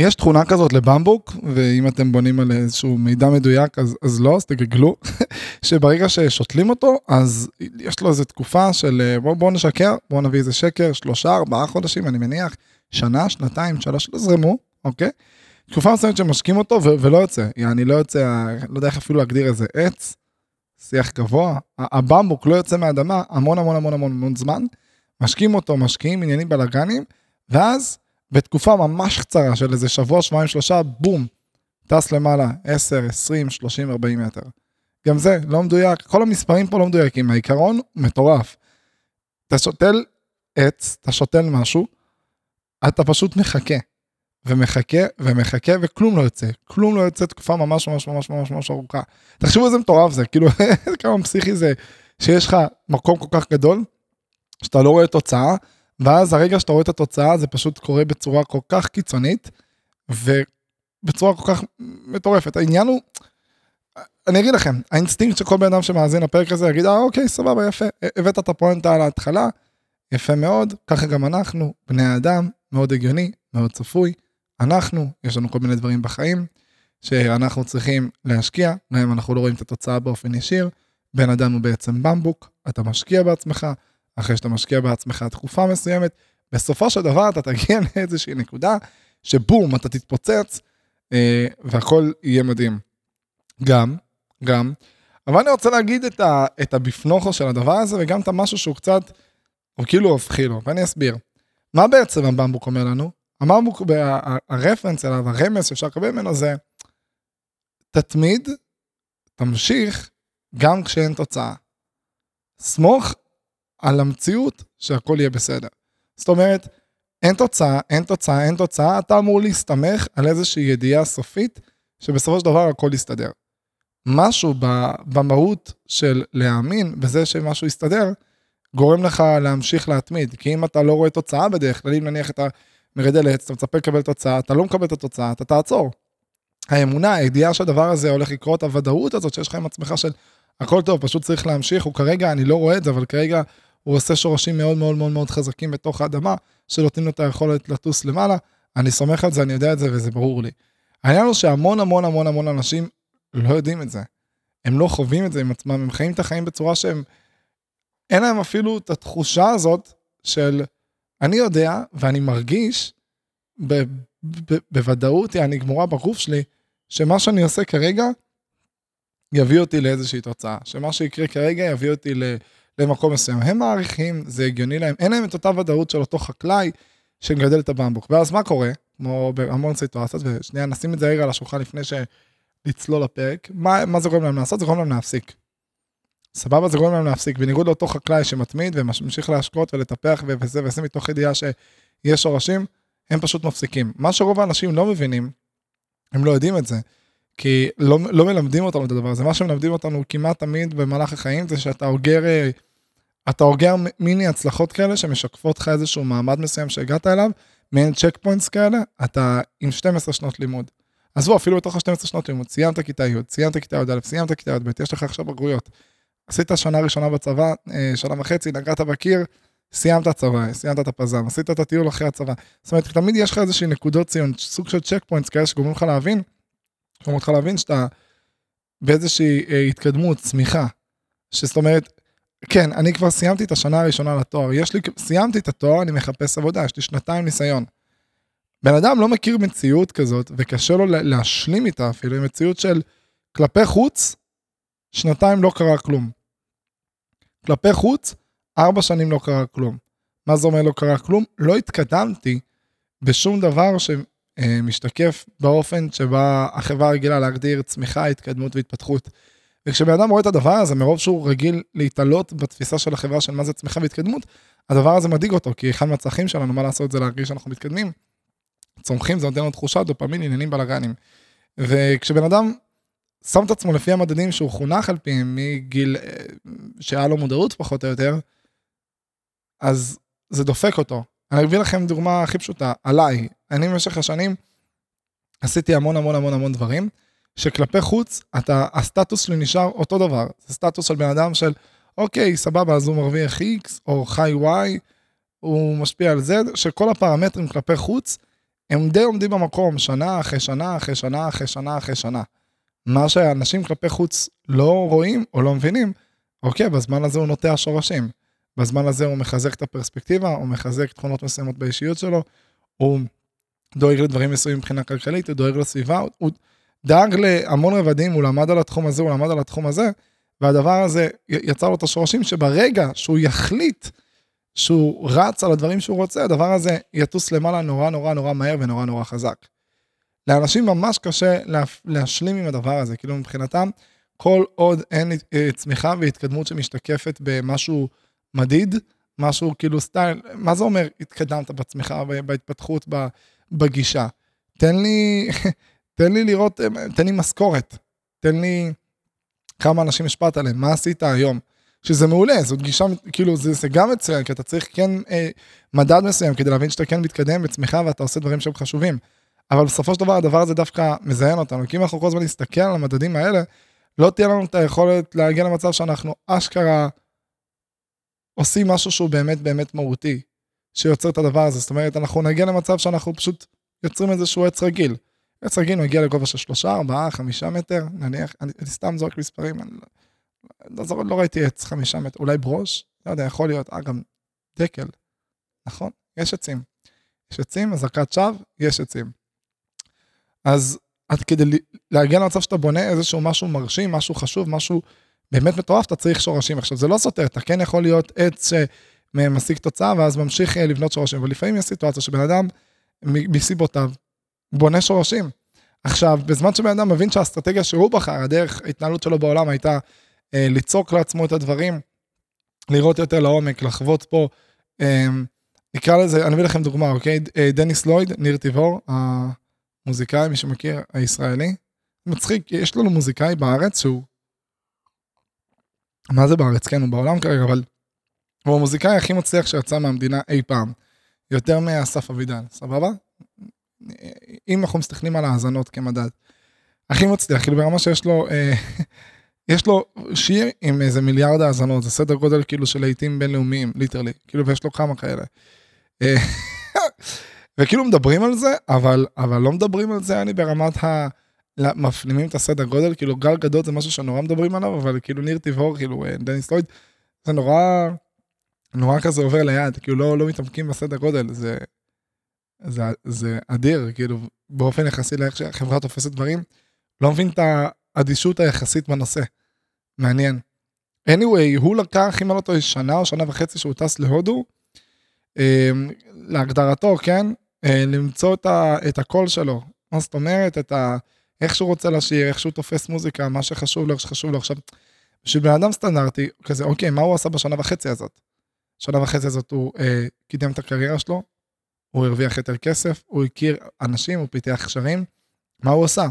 יש תכונה כזאת לבמבוק, ואם אתם בונים על איזשהו מידע מדויק, אז, אז לא, אז תגגלו, שברגע ששותלים אותו, אז יש לו איזו תקופה של אה, בואו בוא נשקר, בואו נביא איזה שקר, שלושה, ארבעה חודשים, אני מניח, שנה, שנתיים, שלוש, לא זרמו, אוקיי? תקופה מסוימת שמשקים אותו ו- ולא יוצא, יעני לא יוצא, לא יודע איך אפילו להגדיר איזה עץ, שיח גבוה, הבמבוק לא יוצא מהאדמה המון המון המון המון המון זמן, משקים אותו, משקיעים עניינים בלאגנים, ואז בתקופה ממש קצרה של איזה שבוע, שבועיים, שלושה, בום, טס למעלה, 10, 20, 30, 40 מטר. גם זה לא מדויק, כל המספרים פה לא מדויקים, העיקרון מטורף. אתה שותל עץ, אתה שותל משהו, אתה פשוט מחכה. ומחכה ומחכה וכלום לא יוצא, כלום לא יוצא תקופה ממש ממש ממש ממש ממש ארוכה. תחשבו איזה מטורף זה, כאילו כמה פסיכי זה שיש לך מקום כל כך גדול, שאתה לא רואה תוצאה, ואז הרגע שאתה רואה את התוצאה זה פשוט קורה בצורה כל כך קיצונית, ובצורה כל כך מטורפת. העניין הוא, אני אגיד לכם, האינסטינקט של כל בן אדם שמאזין לפרק הזה יגיד, אה אוקיי, סבבה, יפה, הבאת את הפואנטה על ההתחלה, יפה מאוד, ככה גם אנחנו, בני האדם, מאוד הגיוני, מאוד צפוי. אנחנו, יש לנו כל מיני דברים בחיים שאנחנו צריכים להשקיע, גם אנחנו לא רואים את התוצאה באופן ישיר. בן אדם הוא בעצם במבוק, אתה משקיע בעצמך, אחרי שאתה משקיע בעצמך תקופה מסוימת, בסופו של דבר אתה תגיע לאיזושהי נקודה שבום, אתה תתפוצץ אה, והכל יהיה מדהים. גם, גם, אבל אני רוצה להגיד את, ה, את הבפנוכו של הדבר הזה וגם את המשהו שהוא קצת, הוא כאילו הופכי לו, ואני אסביר. מה בעצם הבמבוק אומר לנו? אמרנו, הרפרנס אליו, הרמז שאפשר לקבל ממנו זה, תתמיד, תמשיך, גם כשאין תוצאה. סמוך על המציאות שהכל יהיה בסדר. זאת אומרת, אין תוצאה, אין תוצאה, אין תוצאה, אתה אמור להסתמך על איזושהי ידיעה סופית, שבסופו של דבר הכל יסתדר. משהו במהות של להאמין בזה שמשהו יסתדר, גורם לך להמשיך להתמיד. כי אם אתה לא רואה תוצאה בדרך כלל, אם נניח אתה מגדל עץ, אתה מצפה לקבל תוצאה, אתה לא מקבל את התוצאה, אתה תעצור. האמונה, הידיעה שהדבר הזה הולך לקרות, הוודאות הזאת שיש לך עם עצמך של הכל טוב, פשוט צריך להמשיך, הוא כרגע, אני לא רואה את זה, אבל כרגע הוא עושה שורשים מאוד מאוד מאוד מאוד חזקים בתוך האדמה, שנותנים לו את היכולת לטוס למעלה. אני סומך על זה, אני יודע את זה וזה ברור לי. העניין הוא שהמון המון המון המון אנשים לא יודעים את זה. הם לא חווים את זה עם עצמם, הם חיים את החיים בצורה שהם, אין להם אפילו את התחושה הזאת של אני יודע ואני מרגיש ב- ב- בוודאות, אני גמורה בגוף שלי, שמה שאני עושה כרגע יביא אותי לאיזושהי תוצאה, שמה שיקרה כרגע יביא אותי למקום מסוים. הם מעריכים, זה הגיוני להם, אין להם את אותה ודאות של אותו חקלאי שמגדל את הבמבוק. ואז מה קורה? כמו בהמון סיטואציות, ושנייה נשים את זה רגע על השולחן לפני שנצלול לפרק, מה, מה זה גורם להם לעשות? זה גורם להם להפסיק. סבבה זה גורם להם להפסיק, בניגוד לאותו חקלאי שמתמיד וממשיך להשקות ולטפח וזה וזה מתוך ידיעה שיש שורשים, הם פשוט מפסיקים. מה שרוב האנשים לא מבינים, הם לא יודעים את זה, כי לא, לא מלמדים אותנו את הדבר הזה, מה שמלמדים אותנו כמעט תמיד במהלך החיים זה שאתה אוגר, אתה אוגר מיני הצלחות כאלה שמשקפות לך איזשהו מעמד מסוים שהגעת אליו, מעין checkpoints כאלה, אתה עם 12 שנות לימוד. עזבו, אפילו בתוך ה-12 שנות לימוד, סיימת כיתה י', סיימת כיתה י"א, סיימת כיתה י"ב, יש לך עכשיו בגרויות. עשית שנה ראשונה בצבא, אה, שנה וחצי, נגעת בקיר, סיימת צבא, סיימת את הפזם, עשית את הטיול אחרי הצבא. זאת אומרת, תמיד יש לך איזושהי נקודות ציון, סוג של checkpoints כאלה שגורמים לך להבין, גורמים לך להבין שאתה באיזושהי אה, התקדמות, צמיחה. שזאת אומרת, כן, אני כבר סיימתי את השנה הראשונה לתואר, יש לי, סיימתי את התואר, אני מחפש עבודה, יש לי שנתיים ניסיון. בן אדם לא מכיר מציאות כזאת, וקשה לו להשלים איתה אפילו, עם מציאות של כלפי חוץ, שנתיים לא קרה כלום. כלפי חוץ, ארבע שנים לא קרה כלום. מה זה אומר לא קרה כלום? לא התקדמתי בשום דבר שמשתקף באופן שבה החברה רגילה להגדיר צמיחה, התקדמות והתפתחות. וכשבן אדם רואה את הדבר הזה, מרוב שהוא רגיל להתעלות בתפיסה של החברה של מה זה צמיחה והתקדמות, הדבר הזה מדאיג אותו, כי אחד מהצרכים שלנו, מה לעשות זה להרגיש שאנחנו מתקדמים. צומחים, זה נותן לנו תחושה, דופמין, עניינים בלאגנים. וכשבן אדם שם את עצמו לפי המדדים שהוא חונך על פיהם מגיל אה, שהיה לו מודעות פחות או יותר, אז זה דופק אותו. אני אביא לכם דוגמה הכי פשוטה, עליי. אני במשך השנים עשיתי המון המון המון המון דברים, שכלפי חוץ, אתה, הסטטוס שלי נשאר אותו דבר. זה סטטוס של בן אדם של, אוקיי, סבבה, אז הוא מרוויח X, או חי Y, הוא משפיע על Z, שכל הפרמטרים כלפי חוץ, הם די עומדים במקום שנה אחרי שנה אחרי שנה אחרי שנה אחרי שנה. מה שאנשים כלפי חוץ לא רואים או לא מבינים, אוקיי, בזמן הזה הוא נוטע שורשים. בזמן הזה הוא מחזק את הפרספקטיבה, הוא מחזק תכונות מסוימות באישיות שלו, הוא דואג לדברים מסוימים מבחינה כלכלית, הוא דואג לסביבה, הוא דאג להמון רבדים, הוא למד על התחום הזה, הוא למד על התחום הזה, והדבר הזה יצר לו את השורשים שברגע שהוא יחליט שהוא רץ על הדברים שהוא רוצה, הדבר הזה יטוס למעלה נורא נורא נורא מהר ונורא נורא חזק. לאנשים ממש קשה להשלים עם הדבר הזה, כאילו מבחינתם, כל עוד אין אה, צמיחה והתקדמות שמשתקפת במשהו מדיד, משהו כאילו סטייל, מה זה אומר התקדמת בצמיחה, בהתפתחות, בגישה? תן לי, תן לי לראות, אה, תן לי משכורת, תן לי כמה אנשים השפעת עליהם, מה עשית היום? שזה מעולה, זאת גישה, כאילו זה, זה גם מצוין, כי אתה צריך כן אה, מדד מסוים כדי להבין שאתה כן מתקדם בצמיחה ואתה עושה דברים שהם חשובים. אבל בסופו של דבר הדבר הזה דווקא מזיין אותנו, כי אם אנחנו כל הזמן נסתכל על המדדים האלה, לא תהיה לנו את היכולת להגיע למצב שאנחנו אשכרה עושים משהו שהוא באמת באמת מהותי, שיוצר את הדבר הזה. זאת אומרת, אנחנו נגיע למצב שאנחנו פשוט יוצרים איזשהו עץ רגיל. עץ רגיל מגיע לגובה של שלושה, ארבעה, חמישה מטר, נניח, אני, אני סתם זורק מספרים, אני לא, לא, לא ראיתי עץ חמישה מטר, אולי ברוש, לא יודע, יכול להיות, אה, גם דקל, נכון? יש עצים. יש עצים, אזעקת שווא, יש עצים. אז עד כדי להגיע למצב שאתה בונה איזשהו משהו מרשים, משהו חשוב, משהו באמת מטורף, אתה צריך שורשים. עכשיו, זה לא סותר, אתה כן יכול להיות עץ שמשיג תוצאה ואז ממשיך אה, לבנות שורשים, אבל לפעמים יש סיטואציה שבן אדם, מסיבותיו, בונה שורשים. עכשיו, בזמן שבן אדם מבין שהאסטרטגיה שהוא בחר, הדרך ההתנהלות שלו בעולם הייתה אה, ליצוק לעצמו את הדברים, לראות יותר לעומק, לחוות פה, אה, נקרא לזה, אני אביא לכם דוגמה, אוקיי? אה, דניס לויד, ניר תיבור, המוזיקאי, מי שמכיר, הישראלי. מצחיק, יש לנו מוזיקאי בארץ שהוא... מה זה בארץ? כן, הוא בעולם כרגע, אבל הוא המוזיקאי הכי מצליח שיצא מהמדינה אי פעם. יותר מאסף אבידן, סבבה? אם אנחנו מסתכלים על האזנות כמדד. הכי מצליח, כאילו ברמה שיש לו, אה, יש לו שיר עם איזה מיליארד האזנות, זה סדר גודל כאילו של להיטים בינלאומיים, literally, כאילו ויש לו כמה כאלה. אה, וכאילו מדברים על זה, אבל, אבל לא מדברים על זה, אני ברמת ה... מפנימים את הסדר גודל, כאילו גל גדות זה משהו שנורא מדברים עליו, אבל כאילו ניר טיבור, כאילו אה, דניס לויד, זה נורא, נורא כזה עובר ליד, כאילו לא, לא מתעמקים בסדר גודל, זה, זה, זה אדיר, כאילו, באופן יחסי לאיך שהחברה תופסת דברים, לא מבין את האדישות היחסית בנושא. מעניין. anyway, הוא לקח, אם אני לא טועה, שנה או שנה וחצי שהוא טס להודו, אה, להגדרתו, כן, אה, למצוא את, ה, את הקול שלו. מה זאת אומרת? את ה... איך שהוא רוצה לשיר, איך שהוא תופס מוזיקה, מה שחשוב לו, איך שחשוב לו. עכשיו, בשביל בן אדם סטנדרטי, כזה, אוקיי, מה הוא עשה בשנה וחצי הזאת? שנה וחצי הזאת הוא אה, קידם את הקריירה שלו, הוא הרוויח יותר כסף, הוא הכיר אנשים, הוא פיתח קשרים. מה הוא עשה?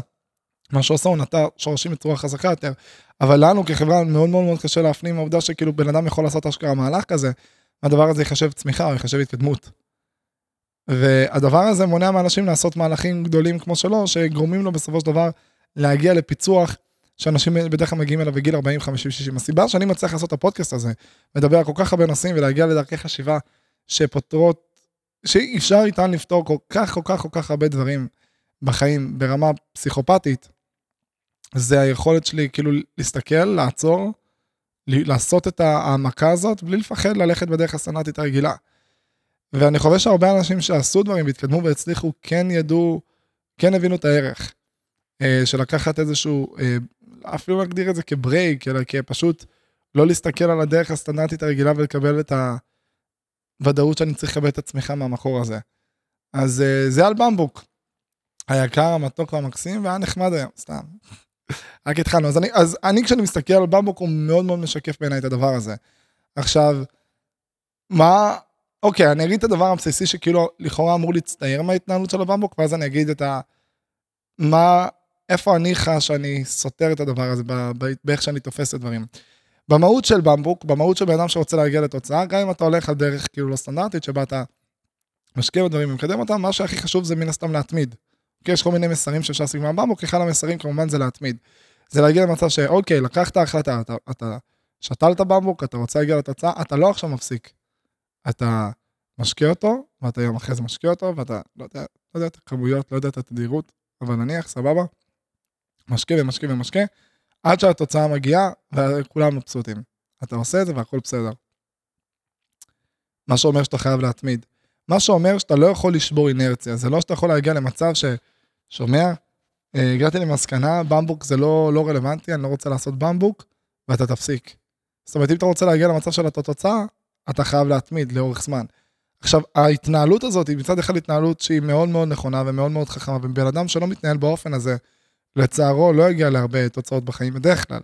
מה שהוא עשה, הוא נטע שורשים בצורה חזקה יותר. אבל לנו כחברה מאוד מאוד מאוד קשה להפנים העובדה שכאילו בן אדם יכול לעשות אשכרה מהלך כזה, הדבר הזה ייחשב צמיחה או ייחשב התקדמות. והדבר הזה מונע מאנשים לעשות מהלכים גדולים כמו שלו, שגורמים לו בסופו של דבר להגיע לפיצוח שאנשים בדרך כלל מגיעים אליו בגיל 40, 50, 60. הסיבה שאני מצליח לעשות את הפודקאסט הזה, לדבר על כל כך הרבה נושאים ולהגיע לדרכי חשיבה שפותרות, שאי אפשר איתן לפתור כל כך כל כך כל כך הרבה דברים בחיים ברמה פסיכופתית, זה היכולת שלי כאילו להסתכל, לעצור, לעשות את ההעמקה הזאת בלי לפחד ללכת בדרך הסנאטית הרגילה. ואני חושב שהרבה אנשים שעשו דברים והתקדמו והצליחו, כן ידעו, כן הבינו את הערך אה, של לקחת איזשהו, אה, אפילו להגדיר את זה כברייק, אלא כפשוט לא להסתכל על הדרך הסטנדרטית הרגילה ולקבל את הוודאות שאני צריך לקבל את עצמך מהמקור הזה. אז אה, זה על במבוק. היקר, המתוק והמקסים, והיה נחמד היום, סתם. רק התחלנו. אז אני, אז אני כשאני מסתכל על במבוק, הוא מאוד מאוד משקף בעיניי את הדבר הזה. עכשיו, מה אוקיי, אני אגיד את הדבר הבסיסי שכאילו לכאורה אמור להצטייר מההתנהלות של הבמבוק, ואז אני אגיד את ה... מה... איפה אני חש שאני סותר את הדבר הזה, באיך שאני תופס את הדברים. במהות של במבוק, במהות של בן אדם שרוצה להגיע לתוצאה, גם אם אתה הולך על דרך כאילו לא סטנדרטית, שבה אתה משקיע בדברים ומקדם אותם, מה שהכי חשוב זה מן הסתם להתמיד. אוקיי, יש כל מיני מסרים שאפשר להשיג מהבמבוק, אחד המסרים כמובן זה להתמיד. זה להגיע למצב שאוקיי, לקחת החלטה, אתה, אתה שתלת במבוק, אתה רוצה להגיע לתוצאה, אתה לא עכשיו מפסיק. אתה משקיע אותו, ואתה יום אחרי זה משקיע אותו, ואתה, לא יודע, לא יודע את הכמויות, לא יודע את התדירות, אבל נניח, סבבה, משקה ומשקה ומשקה, עד שהתוצאה מגיעה וכולם מבסוטים. אתה עושה את זה והכל בסדר. מה שאומר שאתה חייב להתמיד. מה שאומר שאתה לא יכול לשבור אינרציה, זה לא שאתה יכול להגיע למצב ש... שומע? אה, הגעתי למסקנה, במבוק זה לא, לא רלוונטי, אני לא רוצה לעשות במבוק, ואתה תפסיק. זאת אומרת, אם אתה רוצה להגיע למצב של התוצאה, אתה חייב להתמיד לאורך זמן. עכשיו, ההתנהלות הזאת היא מצד אחד התנהלות שהיא מאוד מאוד נכונה ומאוד מאוד חכמה, ובן אדם שלא מתנהל באופן הזה, לצערו לא יגיע להרבה תוצאות בחיים בדרך כלל.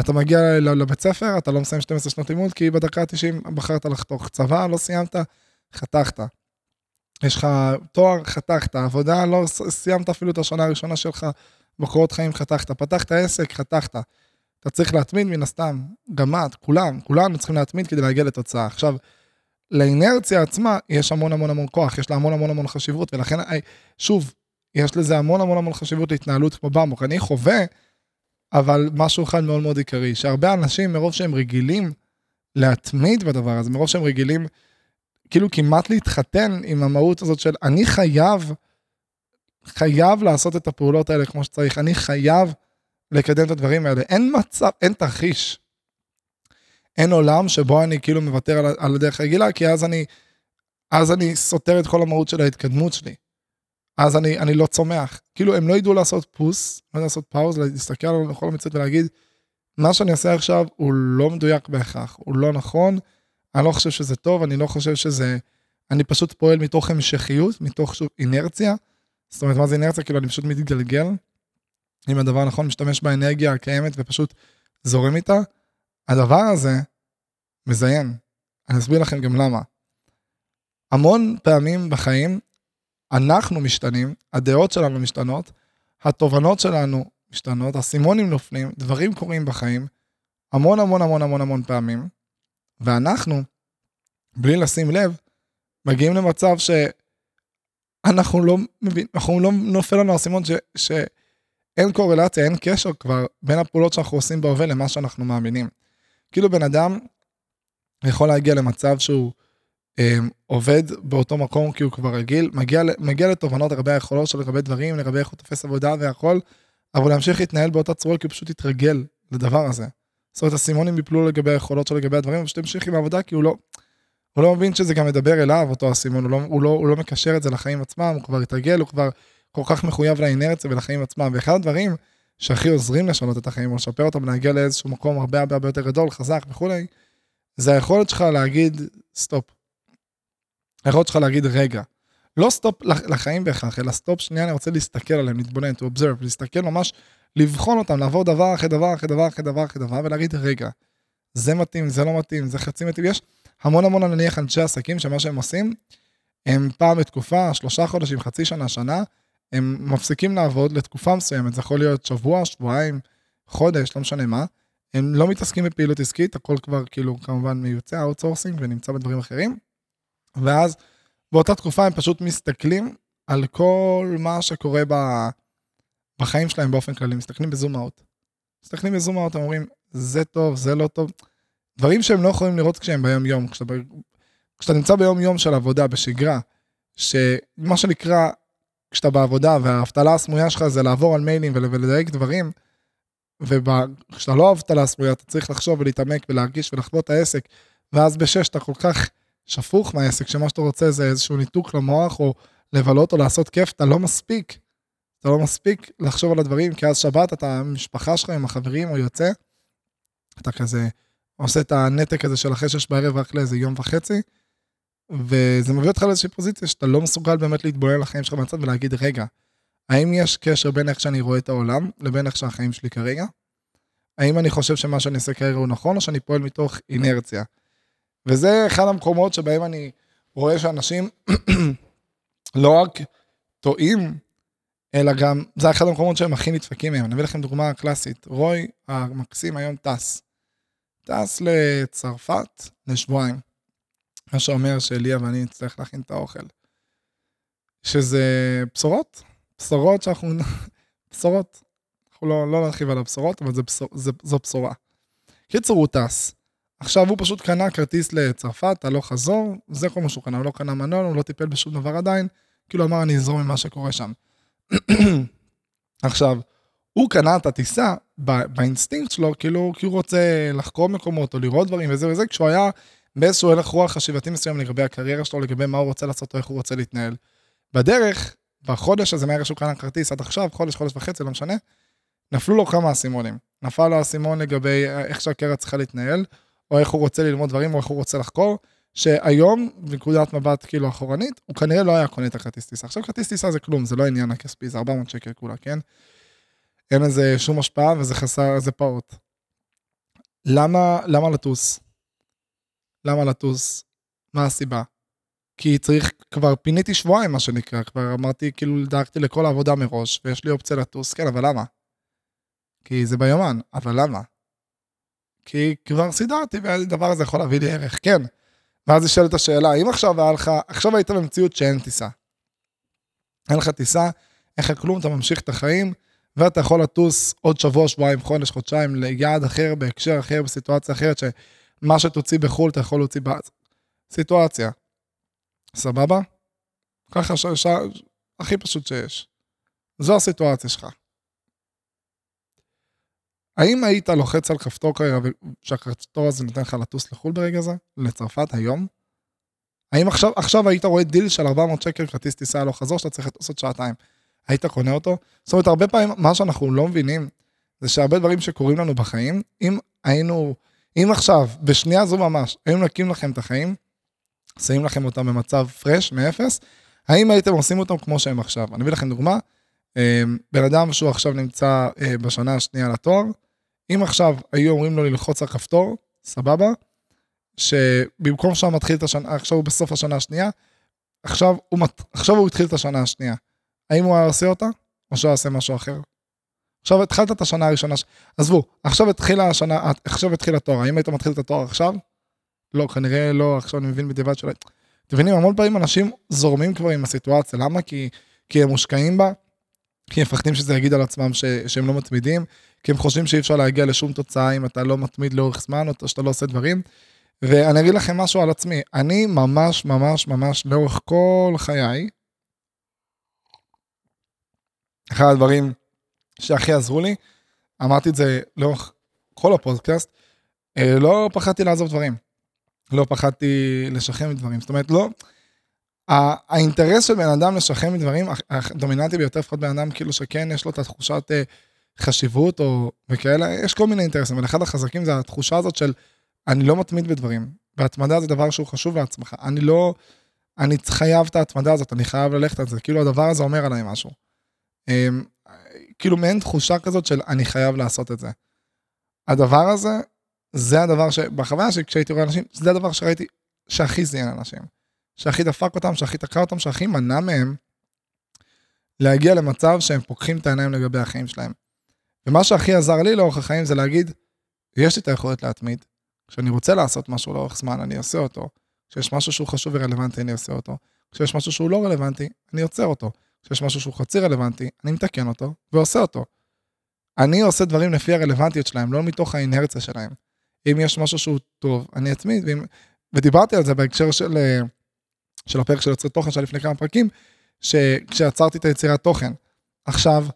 אתה מגיע לבית ספר, אתה לא מסיים 12 שנות לימוד, כי בדקה ה-90 בחרת לחתוך. צבא, לא סיימת, חתכת. יש לך תואר, חתכת. עבודה, לא סיימת אפילו את השנה הראשונה שלך, בקורות חיים חתכת. פתחת עסק, חתכת. אתה צריך להתמיד מן הסתם. גם את, כולם, כולנו צריכים להתמיד כדי להגיע לתוצאה. עכשיו, לאינרציה עצמה יש המון המון המון כוח, יש לה המון המון המון חשיבות, ולכן, שוב, יש לזה המון המון המון חשיבות להתנהלות כמו במוק. אני חווה, אבל משהו אחד מאוד מאוד עיקרי, שהרבה אנשים, מרוב שהם רגילים להתמיד בדבר הזה, מרוב שהם רגילים כאילו כמעט להתחתן עם המהות הזאת של אני חייב, חייב לעשות את הפעולות האלה כמו שצריך, אני חייב לקדם את הדברים האלה. אין מצב, אין תרחיש. אין עולם שבו אני כאילו מוותר על, על הדרך הרגילה, כי אז אני, אז אני סותר את כל המהות של ההתקדמות שלי. אז אני, אני לא צומח. כאילו, הם לא ידעו לעשות פוס, לא יודע לעשות פאוז, להסתכל על כל המציאות ולהגיד, מה שאני אעשה עכשיו הוא לא מדויק בהכרח, הוא לא נכון, אני לא חושב שזה טוב, אני לא חושב שזה... אני פשוט פועל מתוך המשכיות, מתוך שוב אינרציה. זאת אומרת, מה זה אינרציה? כאילו, אני פשוט מתגלגל. אם הדבר נכון, משתמש באנרגיה הקיימת ופשוט זורם איתה. הדבר הזה מזיין. אני אסביר לכם גם למה. המון פעמים בחיים אנחנו משתנים, הדעות שלנו משתנות, התובנות שלנו משתנות, הסימונים נופלים, דברים קורים בחיים, המון המון המון המון המון פעמים, ואנחנו, בלי לשים לב, מגיעים למצב שאנחנו לא מבין, אנחנו לא נופל לנו האסימון ש, שאין קורלציה, אין קשר כבר בין הפעולות שאנחנו עושים בהווה למה שאנחנו מאמינים. כאילו בן אדם יכול להגיע למצב שהוא עובד באותו מקום כי הוא כבר רגיל, מגיע, מגיע לתובנות לגבי היכולות שלו, לגבי דברים, לגבי איך הוא תופס עבודה והכל, אבל להמשיך להתנהל באותה צורה כי הוא פשוט יתרגל לדבר הזה. זאת אומרת, הסימנים יפלו לגבי היכולות שלו, לגבי הדברים, ופשוט ימשיך עם העבודה כי הוא לא, הוא לא מבין שזה גם מדבר אליו, אותו הסימן, הוא לא, הוא, לא, הוא לא מקשר את זה לחיים עצמם, הוא כבר התרגל, הוא כבר כל כך מחויב לאינרציה ולחיים עצמם. ואחד הדברים שהכי עוזרים לשנות את החיים, או לשפר אותם, להגיע לאיזשהו מקום הרבה הרבה הרבה יותר גדול, חזק וכולי, זה היכולת שלך להגיד סטופ. היכולת שלך להגיד רגע. לא סטופ לחיים בהכרח, אלא סטופ שנייה, אני רוצה להסתכל עליהם, להתבונן, to observe, להסתכל ממש, לבחון אותם, לעבור דבר אחרי דבר אחרי דבר אחרי דבר אחרי דבר, ולהגיד, רגע, זה מתאים, זה לא מתאים, זה חצי מתאים. יש המון המון נניח אנשי עסקים שמה שהם עושים, הם פעם בתקופה, שלושה חודשים, חצי שנה, שנה, הם מפסיקים לעבוד לתקופה מסוימת, זה יכול להיות שבוע, שבועיים, חודש, לא משנה מה. הם לא מתעסקים בפעילות עסקית, הכל כבר כאילו כמובן מיוצא outsourcing ונמצא בדברים אחרים. ואז באותה תקופה הם פשוט מסתכלים על כל מה שקורה ב... בחיים שלהם באופן כללי, מסתכלים בזום אאוט. מסתכלים בזום אאוט, הם אומרים, זה טוב, זה לא טוב. דברים שהם לא יכולים לראות כשהם ביום יום. כשאתה, כשאתה נמצא ביום יום של עבודה, בשגרה, שמה שנקרא, כשאתה בעבודה והאבטלה הסמויה שלך זה לעבור על מיילים ולדייק דברים, וכשאתה לא אבטלה סמויה, אתה צריך לחשוב ולהתעמק ולהרגיש ולחוות את העסק, ואז בשש אתה כל כך שפוך מהעסק, שמה שאתה רוצה זה איזשהו ניתוק למוח, או לבלות או לעשות כיף, אתה לא מספיק. אתה לא מספיק לחשוב על הדברים, כי אז שבת אתה עם המשפחה שלך, עם החברים, או יוצא, אתה כזה עושה את הנתק הזה של אחרי שש בערב רק לאיזה יום וחצי, וזה מביא אותך לאיזושהי פוזיציה שאתה לא מסוגל באמת להתבונן על החיים שלך מהצד ולהגיד, רגע, האם יש קשר בין איך שאני רואה את העולם לבין איך שהחיים שלי כרגע? האם אני חושב שמה שאני עושה כרגע הוא נכון, או שאני פועל מתוך אינרציה? וזה אחד המקומות שבהם אני רואה שאנשים לא רק טועים, אלא גם, זה אחד המקומות שהם הכי נדפקים מהם. אני אביא לכם דוגמה קלאסית. רוי המקסים היום טס. טס לצרפת לשבועיים. מה שאומר שליה ואני נצטרך להכין את האוכל. שזה בשורות, בשורות שאנחנו, בשורות. אנחנו לא, לא נרחיב על הבשורות, אבל זה זה, זו בשורה. קיצור, הוא טס. עכשיו הוא פשוט קנה כרטיס לצרפת, הלוך חזור, זה כל מה שהוא קנה, הוא לא קנה מלון, הוא לא טיפל בשום דבר עדיין, כאילו אמר, אני אזרום ממה שקורה שם. עכשיו, הוא קנה את הטיסה באינסטינקט שלו, כאילו, כי הוא רוצה לחקור מקומות או לראות דברים וזה וזה, כשהוא היה באיזשהו הלך רוח חשיבתי מסוים לגבי הקריירה שלו, לגבי מה הוא רוצה לעשות או איך הוא רוצה להתנהל. בדרך, בחודש הזה, מהרגע שהוא קנה כרטיס עד עכשיו, חודש, חודש וחצי, לא משנה, נפלו לו כמה אסימונים. נפל לו אסימון לגבי איך שהקריירה צריכה להתנהל, או איך הוא רוצה ללמוד דברים, או איך הוא רוצה לחקור, שהיום, בנקודת מבט כאילו אחורנית, הוא כנראה לא היה קונה את הכרטיס טיסה. עכשיו כרטיס טיסה זה כלום, זה לא עניין הכספי, זה 400 שקל כולה, כן? אין לזה שום השפעה וזה חסר, זה פעוט. למה, למה לטוס? למה לטוס? מה הסיבה? כי צריך, כבר פיניתי שבועיים מה שנקרא, כבר אמרתי, כאילו דאגתי לכל העבודה מראש, ויש לי אופציה לטוס, כן, אבל למה? כי זה ביומן, אבל למה? כי כבר סידרתי והדבר הזה יכול להביא לי ערך, כן. ואז נשאלת השאלה, אם עכשיו היה לך, עכשיו היית במציאות שאין טיסה. אין לך טיסה, אין לך כלום, אתה ממשיך את החיים, ואתה יכול לטוס עוד שבוע, שבועיים, חודש, חודשיים, ליעד אחר, בהקשר אחר, בסיטואציה אחרת, שמה שתוציא בחו"ל אתה יכול להוציא בארץ. סיטואציה. סבבה? ככה ש... ש... הכי פשוט שיש. זו הסיטואציה שלך. האם היית לוחץ על כפתור כרגע שהכפתור הזה נותן לך לטוס לחו"ל ברגע זה? לצרפת היום? האם עכשיו, עכשיו היית רואה דיל של 400 שקל כרטיס טיסה הלוך חזור שאתה צריך לטוס עוד שעתיים? היית קונה אותו? זאת אומרת, הרבה פעמים מה שאנחנו לא מבינים זה שהרבה דברים שקורים לנו בחיים, אם היינו, אם עכשיו, בשנייה זו ממש, היינו נקים לכם את החיים, שמים לכם אותם במצב פרש, מאפס, האם הייתם עושים אותם כמו שהם עכשיו? אני אביא לכם דוגמה, אה, בן אדם שהוא עכשיו נמצא אה, בשנה השנייה לתואר, אם עכשיו היו אומרים לו ללחוץ על כפתור, סבבה, שבמקום שהוא מתחיל את השנה, עכשיו הוא בסוף השנה השנייה, עכשיו הוא, עכשיו הוא התחיל את השנה השנייה. האם הוא היה עושה אותה, או שהוא יעשה משהו אחר? עכשיו התחלת את השנה הראשונה, עזבו, עכשיו התחילה השנה, עכשיו התחיל התואר, האם היית מתחיל את התואר עכשיו? לא, כנראה לא, עכשיו אני מבין בדיעבד שלא. אתם מבינים, המון פעמים אנשים זורמים כבר עם הסיטואציה, למה? כי, כי הם מושקעים בה, כי הם מפחדים שזה יגיד על עצמם ש, שהם לא מתמידים, כי הם חושבים שאי אפשר להגיע לשום תוצאה אם אתה לא מתמיד לאורך זמן, או שאתה לא עושה דברים. ואני אגיד לכם משהו על עצמי, אני ממש ממש ממש לאורך כל חיי, אחד הדברים שהכי עזרו לי, אמרתי את זה לאורך כל הפודקאסט, אה, לא פחדתי לעזוב דברים. לא פחדתי לשכם מדברים. זאת אומרת, לא... האינטרס של בן אדם לשכם מדברים, הדומיננטי ביותר לפחות בן אדם כאילו שכן יש לו את התחושת אה, חשיבות או וכאלה, יש כל מיני אינטרסים, אבל אחד החזקים זה התחושה הזאת של אני לא מתמיד בדברים. והתמדה זה דבר שהוא חשוב לעצמך. אני לא, אני חייב את ההתמדה הזאת, אני חייב ללכת על זה, כאילו הדבר הזה אומר עליי משהו. אמ, כאילו מעין תחושה כזאת של אני חייב לעשות את זה. הדבר הזה, זה הדבר שבחוויה שכשהייתי רואה אנשים, זה הדבר שראיתי שהכי זיין אנשים. שהכי דפק אותם, שהכי תקע אותם, שהכי מנע מהם להגיע למצב שהם פוקחים את העיניים לגבי החיים שלהם. ומה שהכי עזר לי לאורך החיים זה להגיד, יש לי את היכולת להתמיד. כשאני רוצה לעשות משהו לאורך זמן, אני עושה אותו. כשיש משהו שהוא חשוב ורלוונטי, אני עושה אותו. כשיש משהו שהוא לא רלוונטי, אני עוצר אותו. כשיש משהו שהוא חצי רלוונטי, אני מתקן אותו ועושה אותו. אני עושה דברים לפי הרלוונטיות שלהם, לא מתוך האינרציה שלהם. אם יש משהו שהוא טוב, אני אתמיד, ואם... ודיברתי על זה בהקשר של, אה, של הפרק של יוצרי תוכן שהיה לפני כמה פרקים, שכשעצרתי את היצירת תוכן. עכשיו,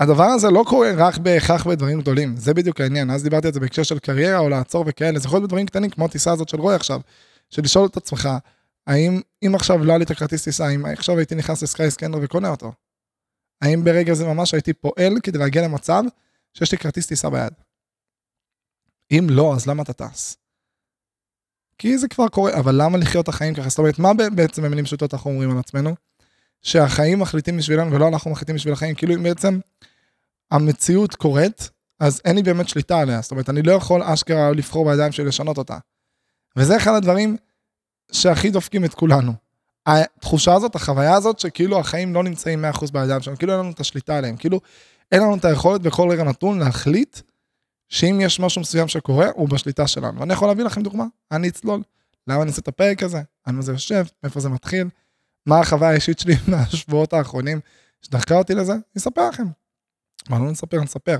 הדבר הזה לא קורה רק בהכרח בדברים גדולים, זה בדיוק העניין, אז דיברתי על זה בהקשר של קריירה או לעצור וכאלה, זה יכול להיות בדברים קטנים כמו הטיסה הזאת של רוי עכשיו, של לשאול את עצמך, האם אם עכשיו לא היה לי את הכרטיס טיסה, אם עכשיו הייתי נכנס לסקאי סקנדר וקונה אותו, האם ברגע זה ממש הייתי פועל כדי להגיע למצב שיש לי כרטיס טיסה ביד? אם לא, אז למה אתה טס? כי זה כבר קורה, אבל למה לחיות את החיים ככה? זאת אומרת, מה בעצם במילים פשוטות אנחנו אומרים על עצמנו? שהחיים מחליטים בשבילנו ולא אנחנו מחליטים בשביל החיים, כאילו אם בעצם המציאות קורית, אז אין לי באמת שליטה עליה, זאת אומרת, אני לא יכול אשכרה לבחור בידיים שלי לשנות אותה. וזה אחד הדברים שהכי דופקים את כולנו. התחושה הזאת, החוויה הזאת, שכאילו החיים לא נמצאים 100% בידיים שלנו, כאילו אין לנו את השליטה עליהם, כאילו אין לנו את היכולת בכל רגע נתון להחליט שאם יש משהו מסוים שקורה, הוא בשליטה שלנו. ואני יכול להביא לכם דוגמה, אני אצלול. למה אני עושה את הפרק הזה? על מה זה יושב? מאיפה זה מתחיל? מה החוויה האישית שלי מהשבועות האחרונים שדחקה אותי לזה? אני אספר לכם. מה לא נספר? נספר.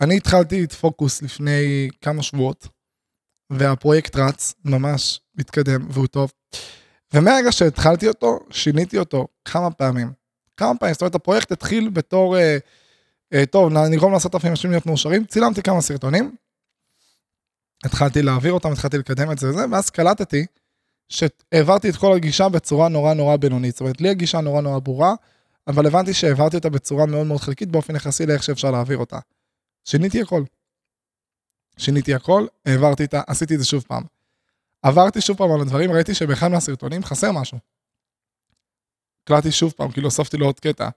אני התחלתי את פוקוס לפני כמה שבועות, והפרויקט רץ, ממש מתקדם והוא טוב. ומהרגע שהתחלתי אותו, שיניתי אותו כמה פעמים. כמה פעמים, זאת אומרת, הפרויקט התחיל בתור, אה, טוב, נגרום לעשרת אלפים אנשים להיות מאושרים, צילמתי כמה סרטונים, התחלתי להעביר אותם, התחלתי לקדם את זה וזה, ואז קלטתי שהעברתי את כל הגישה בצורה נורא נורא בינונית. זאת אומרת, לי הגישה נורא נורא ברורה, אבל הבנתי שהעברתי אותה בצורה מאוד מאוד חלקית באופן יחסי לאיך שאפשר להעביר אותה. שיניתי הכל. שיניתי הכל, העברתי את ה... עשיתי את זה שוב פעם. עברתי שוב פעם על הדברים, ראיתי שבאחד מהסרטונים חסר משהו. הקלטתי שוב פעם, כאילו הוספתי לו עוד קטע.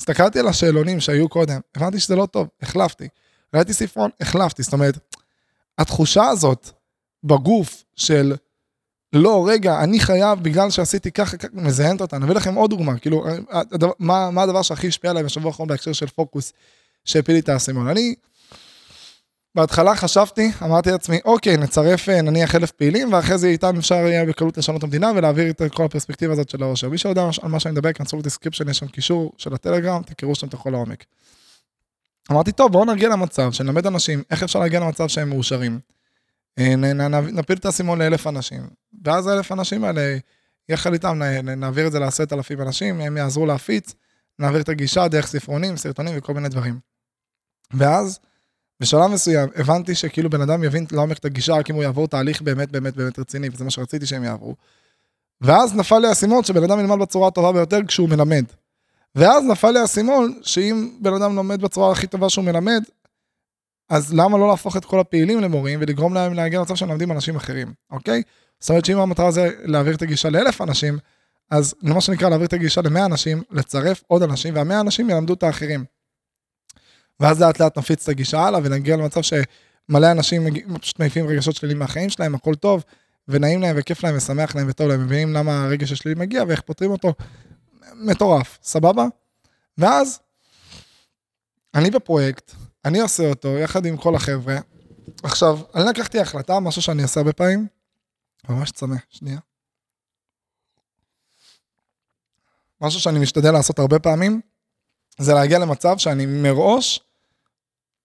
הסתכלתי על השאלונים שהיו קודם, הבנתי שזה לא טוב, החלפתי. ראיתי ספרון, החלפתי. זאת אומרת, התחושה הזאת בגוף של לא, רגע, אני חייב בגלל שעשיתי ככה, ככה, מזיינת אותה. נביא לכם עוד דוגמה, כאילו, הדבר, מה, מה הדבר שהכי השפיע עליי בשבוע האחרון בהקשר של פוקוס, שהפיל לי את האסימון. אני, בהתחלה חשבתי, אמרתי לעצמי, אוקיי, נצרף אה, נניח אלף פעילים, ואחרי זה איתם אפשר יהיה בקלות לשנות את המדינה ולהעביר את כל הפרספקטיבה הזאת של העושר. מי שיודע על מה שאני מדבר, כנסו ל description, יש שם קישור של הטלגרם, תקראו שם את הכל לעומק. אמרתי, טוב, בואו נגיע למצב, שנלמד אנשים איך אפשר להגיע למצב שהם מאושרים. אה, נפיל את האסימון לאלף אנשים, ואז האלף אנשים האלה, יחד איתם נעביר את זה לעשרת אלפים אנשים, הם יעזרו להפיץ, נעביר את הגישה דרך ספרונים, סרטונים וכל מיני דברים. ואז, בשלב מסוים, הבנתי שכאילו בן אדם יבין לעומק את הגישה רק אם הוא יעבור תהליך באמת באמת באמת רציני, וזה מה שרציתי שהם יעברו. ואז נפל לי האסימון שבן אדם ילמד בצורה הטובה ביותר כשהוא מלמד. ואז נפל לי האסימון שאם בן אדם לומד בצורה הכי טובה שהוא מלמד, אז למה לא להפוך את כל הפעילים למורים ולגרום להם להגיע למצב שהם לומדים אנשים אחרים, אוקיי? זאת אומרת שאם המטרה זה להעביר את הגישה לאלף אנשים, אז מה שנקרא להעביר את הגישה למאה אנשים, לצרף עוד אנשים, והמאה אנשים ילמדו את האחרים. ואז לאט לאט נפיץ את הגישה הלאה ונגיע למצב שמלא אנשים פשוט מעיפים רגשות שליליים מהחיים שלהם, הכל טוב, ונעים להם וכיף להם ושמח להם וטוב להם, מבינים למה הרגש השלילי מגיע ואיך פותרים אותו. מטורף, סבבה? ואז, אני בפרויקט, אני עושה אותו יחד עם כל החבר'ה. עכשיו, אני לקחתי החלטה, משהו שאני עושה הרבה פעמים, ממש צמא, שנייה. משהו שאני משתדל לעשות הרבה פעמים, זה להגיע למצב שאני מראש,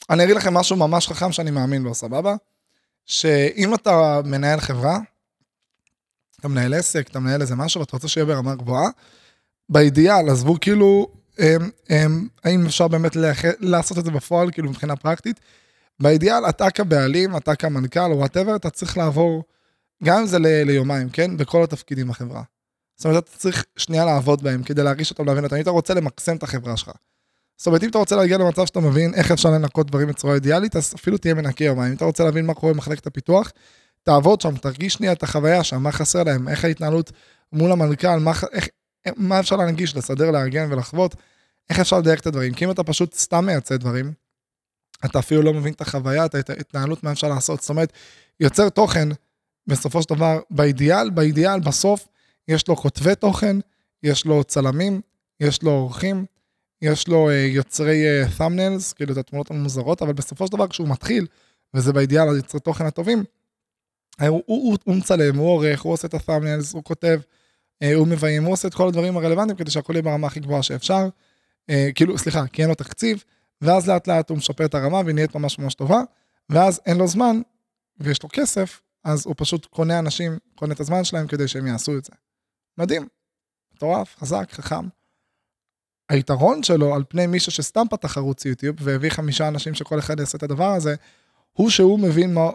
אני אגיד לכם משהו ממש חכם שאני מאמין בו, סבבה? שאם אתה מנהל חברה, אתה מנהל עסק, אתה מנהל איזה משהו ואתה רוצה שיהיה ברמה גבוהה, באידיאל, עזבו כאילו, הם, הם, האם אפשר באמת לאח... לעשות את זה בפועל, כאילו מבחינה פרקטית, באידיאל אתה כבעלים, אתה כמנכ"ל או וואטאבר, אתה צריך לעבור, גם אם זה ל... ליומיים, כן? בכל התפקידים בחברה. זאת אומרת, אתה צריך שנייה לעבוד בהם כדי להרגיש אותם, להבין אותם, אם אתה רוצה למקסם את החברה שלך. זאת אומרת, אם אתה רוצה להגיע למצב שאתה מבין איך אפשר לנקות דברים בצורה אידיאלית, אז אפילו תהיה מנקה יומיים. אם אתה רוצה להבין מה קורה במחלקת הפיתוח, תעבוד שם, תרגיש שנייה את החוויה שם, מה חסר להם, איך ההתנהלות מול המנכ"ל, מה, איך, מה אפשר להנגיש, לסדר, לארגן ולחוות, איך אפשר לדייק את הדברים. כי אם אתה פשוט סתם מייצא דברים, אתה אפילו לא מבין את החוויה, את ההתנהלות, מה אפשר לעשות. זאת אומרת, יוצר תוכן, בסופו של דבר, באידיאל, באידיאל, בסוף, יש לו כותבי תוכן, יש לו צלמים, יש לו עורכים, יש לו uh, יוצרי uh, thumbnails, כאילו את התמונות המוזרות, אבל בסופו של דבר כשהוא מתחיל, וזה באידיאל היוצרי תוכן הטובים, הוא, הוא, הוא, הוא מצלם, הוא עורך, הוא עושה את ה-thumbnails, הוא כותב, uh, הוא מביים, הוא עושה את כל הדברים הרלוונטיים כדי שהכל יהיה ברמה הכי גבוהה שאפשר, uh, כאילו, סליחה, כי אין לו תקציב, ואז לאט לאט הוא משפר את הרמה והיא נהיית ממש ממש טובה, ואז אין לו זמן, ויש לו כסף, אז הוא פשוט קונה אנשים, קונה את הזמן שלהם כדי שהם יעשו את זה. מדהים, מטורף, חזק, חכם. היתרון שלו על פני מישהו שסתם פתח ערוץ יוטיוב והביא חמישה אנשים שכל אחד יעשה את הדבר הזה, הוא שהוא מבין מה,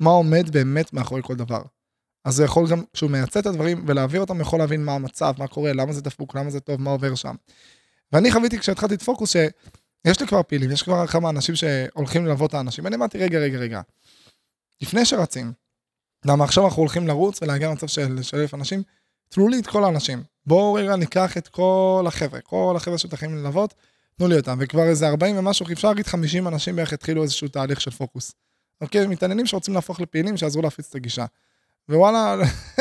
מה עומד באמת מאחורי כל דבר. אז הוא יכול גם, כשהוא מייצא את הדברים ולהעביר אותם, יכול להבין מה המצב, מה קורה, למה זה דפוק, למה זה טוב, מה עובר שם. ואני חוויתי כשהתחלתי את פוקוס שיש לי כבר פעילים, יש כבר כמה אנשים שהולכים ללוות את האנשים. אני אמרתי, רגע, רגע, רגע. לפני שרצים, למה עכשיו אנחנו הולכים לרוץ ולהגיע למצב של, של אלף אנשים, תנו לי את כל האנשים. בואו רגע ניקח את כל החבר'ה, כל החבר'ה שתכינים ללוות, תנו לי אותם. וכבר איזה 40 ומשהו, אפשר להגיד 50 אנשים בערך התחילו איזשהו תהליך של פוקוס. אוקיי, מתעניינים שרוצים להפוך לפעילים, שיעזרו להפיץ את הגישה. ווואלה,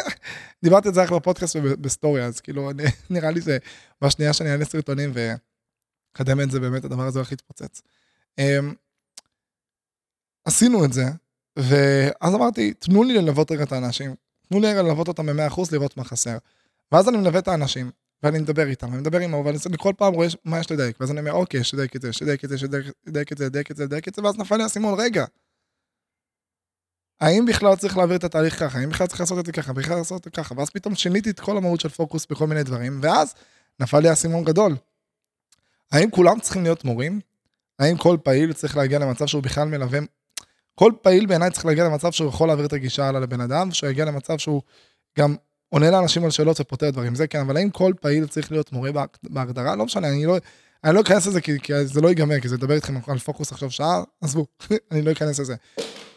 דיברתי את זה רק בפודקאסט ובסטורי, אז כאילו, נראה לי זה בשנייה שאני אעלה סרטונים ואקדם את זה, באמת הדבר הזה הולך להתפוצץ. אמ, עשינו את זה, ואז אמרתי, תנו לי ללוות רגע את האנשים, תנו לי רגע ללוות אותם ב-100% לראות מה חסר. ואז אני מלווה את האנשים, ואני מדבר איתם, אני מדבר עם ההוא, ואני כל פעם רואה מה יש לדייק, ואז אני אומר, אוקיי, יש לדייק את זה, יש לדייק את זה, יש לדייק את זה, לדייק את זה, לדייק את זה, ואז נפל לי האסימון, רגע. האם בכלל צריך להעביר את התהליך ככה, האם בכלל צריך לעשות את זה ככה, בכלל לעשות את זה ככה, ואז פתאום שיניתי את כל המהות של פוקוס בכל מיני דברים, ואז נפל לי האסימון גדול. האם כולם צריכים להיות מורים? האם כל פעיל צריך להגיע למצב שהוא בכלל מלווה? כל פעיל בעיניי צריך להגיע למצב שהוא יכול להעביר את הגישה הלאה לבן אדם, שהוא יגיע למצב שהוא גם עונה לאנשים על שאלות ופותר דברים, זה כן, אבל האם כל פעיל צריך להיות מורה בהגדרה? לא משנה, אני לא, אני לא אכנס לזה כי, כי זה לא ייגמר, כי זה לדבר איתכם על פוקוס עכשיו שעה, עזבו, אני לא אכנס לזה.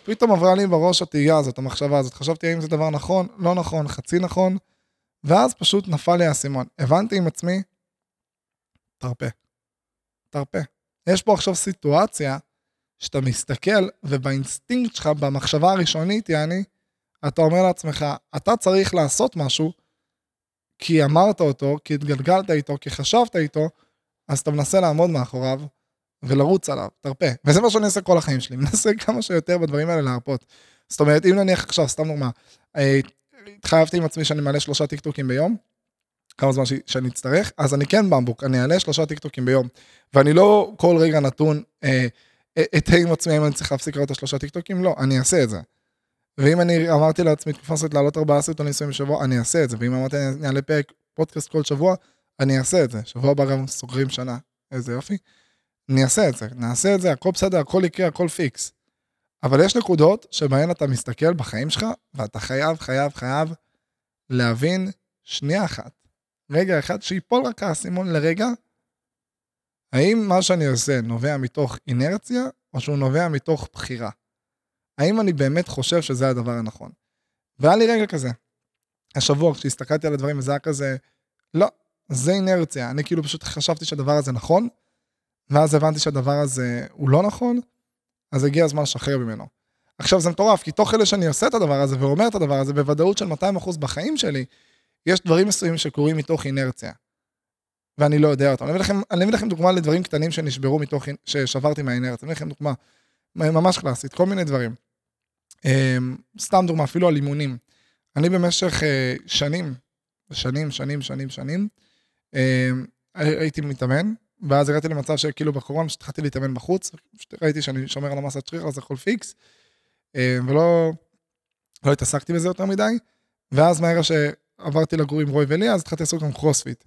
פתאום עברה לי בראש התהייה הזאת, המחשבה הזאת, חשבתי האם זה דבר נכון, לא נכון, חצי נכון, ואז פשוט נפל לי האסימון. הבנתי עם עצמי, תרפה. תרפה. יש פה עכשיו סיטואציה שאתה מסתכל, ובאינסטינקט שלך, במחשבה הראשונית, יעני, אתה אומר לעצמך, אתה צריך לעשות משהו, כי אמרת אותו, כי התגלגלת איתו, כי חשבת איתו, אז אתה מנסה לעמוד מאחוריו ולרוץ עליו, תרפה. וזה מה שאני עושה כל החיים שלי, מנסה כמה שיותר בדברים האלה להרפות. זאת אומרת, אם נניח עכשיו, סתם דוגמה, אה, התחייבתי עם עצמי שאני מעלה שלושה טיקטוקים ביום, כמה זמן שאני אצטרך, אז אני כן במבוק, אני אעלה שלושה טיקטוקים ביום, ואני לא כל רגע נתון, אה, אתהה עם עצמי אם אני צריך להפסיק להעלות את השלושה טיקטוקים, לא, אני אעשה את זה. ואם אני אמרתי לעצמי תקופה מסוימת לעלות ארבעה סרטונים מסוימים בשבוע, אני אעשה את זה, ואם אמרתי אני אעלה פרק פודקאסט כל שבוע, אני אעשה את זה. שבוע הבא גם סוגרים שנה, איזה יופי. אני אעשה את זה, נעשה את זה, הכל בסדר, הכל יקרה, הכל פיקס. אבל יש נקודות שבהן אתה מסתכל בחיים שלך, ואתה חייב, חייב, חייב להבין שנייה אחת, רגע אחד, שיפול רק האסימון לרגע, האם מה שאני עושה נובע מתוך אינרציה, או שהוא נובע מתוך בחירה? האם אני באמת חושב שזה הדבר הנכון? והיה לי רגע כזה. השבוע, כשהסתכלתי על הדברים, וזה היה כזה, לא, זה אינרציה. אני כאילו פשוט חשבתי שהדבר הזה נכון, ואז הבנתי שהדבר הזה הוא לא נכון, אז הגיע הזמן לשחרר ממנו. עכשיו זה מטורף, כי תוך כדי שאני עושה את הדבר הזה ואומר את הדבר הזה, בוודאות של 200% בחיים שלי, יש דברים מסוימים שקורים מתוך אינרציה. ואני לא יודע אותם. אני אביא לכם, לכם דוגמה לדברים קטנים שנשברו מתוך, ששברתי מהאינרציה. אני אביא לכם דוגמה ממש קלאסית, כל מיני דברים. אמ, סתם דוגמה, אפילו על אימונים. אני במשך אה, שנים, שנים, שנים, שנים, שנים, אמ, הייתי מתאמן, ואז הגעתי למצב שכאילו בקורונה, שהתחלתי להתאמן בחוץ, ראיתי שאני שומר על המסת שריר, אז הכל פיקס, אמ, ולא לא התעסקתי בזה יותר מדי, ואז מהרגע שעברתי לגור עם רוי ולי, אז התחלתי לעשות גם קרוספיט.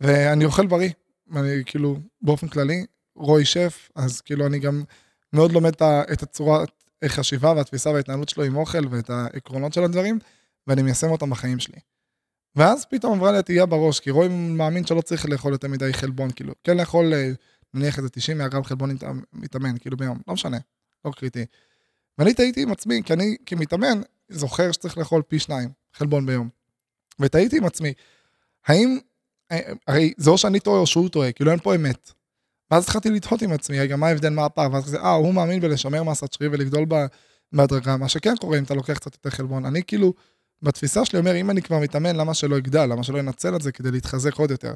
ואני אוכל בריא, אני כאילו, באופן כללי, רוי שף, אז כאילו אני גם מאוד לומד את הצורה, החשיבה והתפיסה וההתנהלות שלו עם אוכל ואת העקרונות של הדברים, ואני מיישם אותם בחיים שלי. ואז פתאום עברה לי התהייה בראש, כי רוי מאמין שלא צריך לאכול יותר מדי חלבון, כאילו, כן לאכול אה, נניח איזה 90 מהגרם חלבון מתאמן, כאילו ביום, לא משנה, לא קריטי. ואני טעיתי עם עצמי, כי אני כמתאמן זוכר שצריך לאכול פי שניים חלבון ביום. וטעיתי עם עצמי, האם, אה, הרי זה או שאני טועה או שהוא טועה, כאילו אין פה אמת. ואז התחלתי לתהות עם עצמי, רגע, מה ההבדל, מה הפער, ואז כזה, אה, הוא מאמין בלשמר מסת שריר ולגדול בהדרגה, מה שכן קורה אם אתה לוקח קצת יותר חלבון. אני כאילו, בתפיסה שלי אומר, אם אני כבר מתאמן, למה שלא יגדל, למה שלא ינצל את זה כדי להתחזק עוד יותר.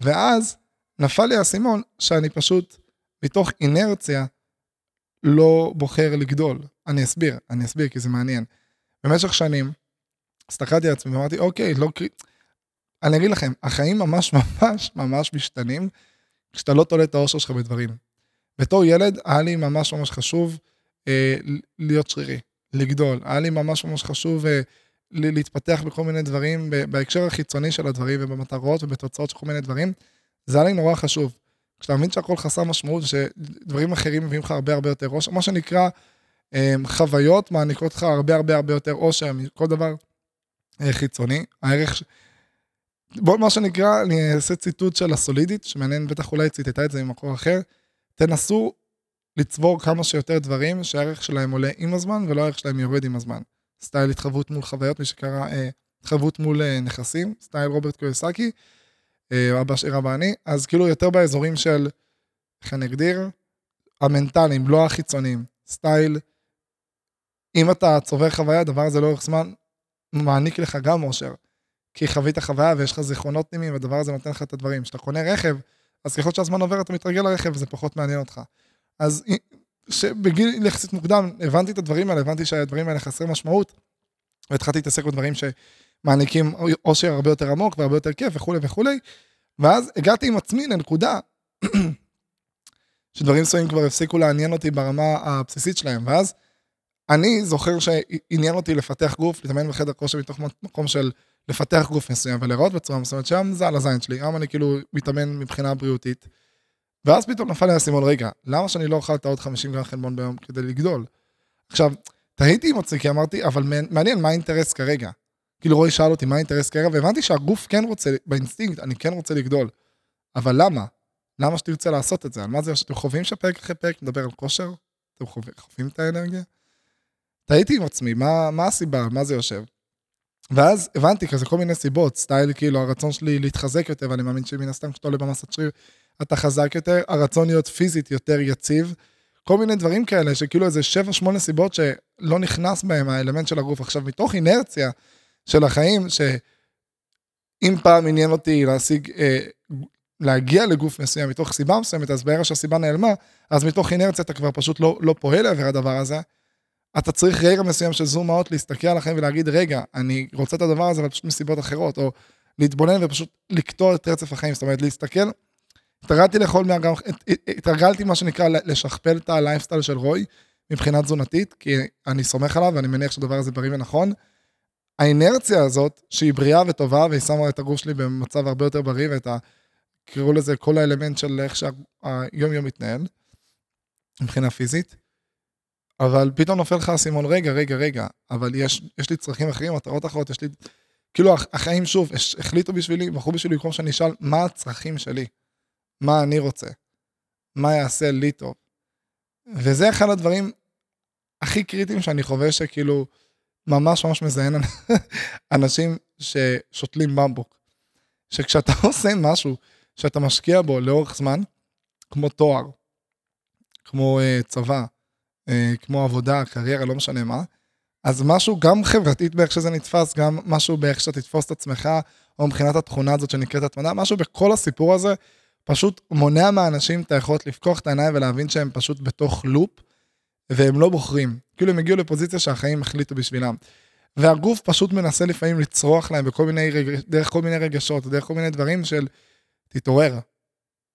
ואז נפל לי האסימון שאני פשוט, מתוך אינרציה, לא בוחר לגדול. אני אסביר, אני אסביר, כי זה מעניין. במשך שנים, הסתכלתי על עצמי ואמרתי, אוקיי, לא. אני אגיד לכם, החיים ממש ממש ממש משתנים כשאתה לא תולה את האושר שלך בדברים. בתור ילד היה לי ממש ממש חשוב אה, להיות שרירי, לגדול. היה לי ממש ממש חשוב אה, להתפתח בכל מיני דברים, בהקשר החיצוני של הדברים ובמטרות ובתוצאות של כל מיני דברים. זה היה לי נורא חשוב. כשאתה מבין שהכל חסר משמעות, שדברים אחרים מביאים לך הרבה הרבה יותר אושר, מה שנקרא אה, חוויות מעניקות לך הרבה הרבה הרבה יותר אושר מכל דבר אה, חיצוני. הערך, בוא, מה שנקרא, אני אעשה ציטוט של הסולידית, שמעניין, בטח אולי ציטטה את זה ממקור אחר. תנסו לצבור כמה שיותר דברים שהערך שלהם עולה עם הזמן ולא הערך שלהם יורד עם הזמן. סטייל התחייבות מול חוויות, מי שקרא אה, התחייבות מול אה, נכסים, סטייל רוברט קיוסאקי, אה, אבא עשיר אבא עני, אז כאילו יותר באזורים של, איך אני אגדיר, המנטליים, לא החיצוניים. סטייל, אם אתה צובר חוויה, הדבר הזה לאורך זמן מעניק לך גם אושר. כי חווית חוויה ויש לך זיכרונות פנימיים, והדבר הזה נותן לך את הדברים. כשאתה קונה רכב, אז ככל שהזמן עובר אתה מתרגל לרכב, זה פחות מעניין אותך. אז שבגיל יחסית מוקדם הבנתי את הדברים האלה, הבנתי שהדברים האלה חסרי משמעות, והתחלתי להתעסק בדברים שמעניקים אושר הרבה יותר עמוק והרבה יותר כיף וכולי וכולי, ואז הגעתי עם עצמי לנקודה שדברים מסוימים כבר הפסיקו לעניין אותי ברמה הבסיסית שלהם, ואז אני זוכר שעניין אותי לפתח גוף, להתאמן בחדר כושר מתוך מקום של לפתח גוף מסוים ולראות בצורה מסוימת, שם זה על הזין שלי, היום אני כאילו מתאמן מבחינה בריאותית. ואז פתאום נפל לי האסימון, רגע, למה שאני לא אוכל את העוד 50 גרם חלבון ביום כדי לגדול? עכשיו, תהיתי עם עצמי, כי אמרתי, אבל מעניין, מה האינטרס כרגע? כאילו רועי שאל אותי מה האינטרס כרגע, והבנתי שהגוף כן רוצה, באינסטינקט, אני כן רוצה לגדול. אבל למה? למה שתרצה לעשות את זה? על מה זה, שאתם חווים שפרק אחרי פרק מדבר על כושר? אתם חווים את האנרגיה? תהיתי עם עצמי, מה, מה הסיבה, מה זה יושב? ואז הבנתי כזה כל מיני סיבות, סטייל כאילו הרצון שלי להתחזק יותר, ואני מאמין שמן הסתם כשאתה עולה במסת שריר אתה חזק יותר, הרצון להיות פיזית יותר יציב, כל מיני דברים כאלה שכאילו איזה 7-8 סיבות שלא נכנס בהם האלמנט של הגוף. עכשיו מתוך אינרציה של החיים, שאם פעם עניין אותי להשיג, אה, להגיע לגוף מסוים מתוך סיבה מסוימת, אז בערך שהסיבה נעלמה, אז מתוך אינרציה אתה כבר פשוט לא, לא פועל לעבר הדבר הזה. אתה צריך רגע מסוים של זום אאוט, להסתכל על החיים ולהגיד, רגע, אני רוצה את הדבר הזה, אבל פשוט מסיבות אחרות, או להתבונן ופשוט לקטוע את רצף החיים, זאת אומרת, להסתכל. התרגלתי לאכול מהגם, התרגלתי מה שנקרא לשכפל את הלייפסטייל של רוי מבחינה תזונתית, כי אני סומך עליו ואני מניח שהדבר הזה בריא ונכון. האינרציה הזאת, שהיא בריאה וטובה, והיא שמה את הגוף שלי במצב הרבה יותר בריא, ואת ה... קראו לזה כל האלמנט של איך שהיום יום מתנהל, מבחינה פיזית. אבל פתאום נופל לך האסימון, רגע, רגע, רגע, אבל יש, יש לי צרכים אחרים, מטרות אחרות, יש לי... כאילו החיים שוב, החליטו בשבילי, בחרו בשבילי, במקום שאני אשאל, מה הצרכים שלי? מה אני רוצה? מה יעשה לי טוב? וזה אחד הדברים הכי קריטיים שאני חווה שכאילו ממש ממש מזיין אנשים ששותלים במבוק. שכשאתה עושה משהו שאתה משקיע בו לאורך זמן, כמו תואר, כמו uh, צבא, כמו עבודה, קריירה, לא משנה מה, אז משהו גם חברתית באיך שזה נתפס, גם משהו באיך שאתה תתפוס את עצמך, או מבחינת התכונה הזאת שנקראת התמדה, משהו בכל הסיפור הזה פשוט מונע מהאנשים את היכולת לפקוח את העיניים ולהבין שהם פשוט בתוך לופ, והם לא בוחרים. כאילו הם הגיעו לפוזיציה שהחיים החליטו בשבילם. והגוף פשוט מנסה לפעמים לצרוח להם בכל מיני רגש, דרך כל מיני רגשות, דרך כל מיני דברים של תתעורר.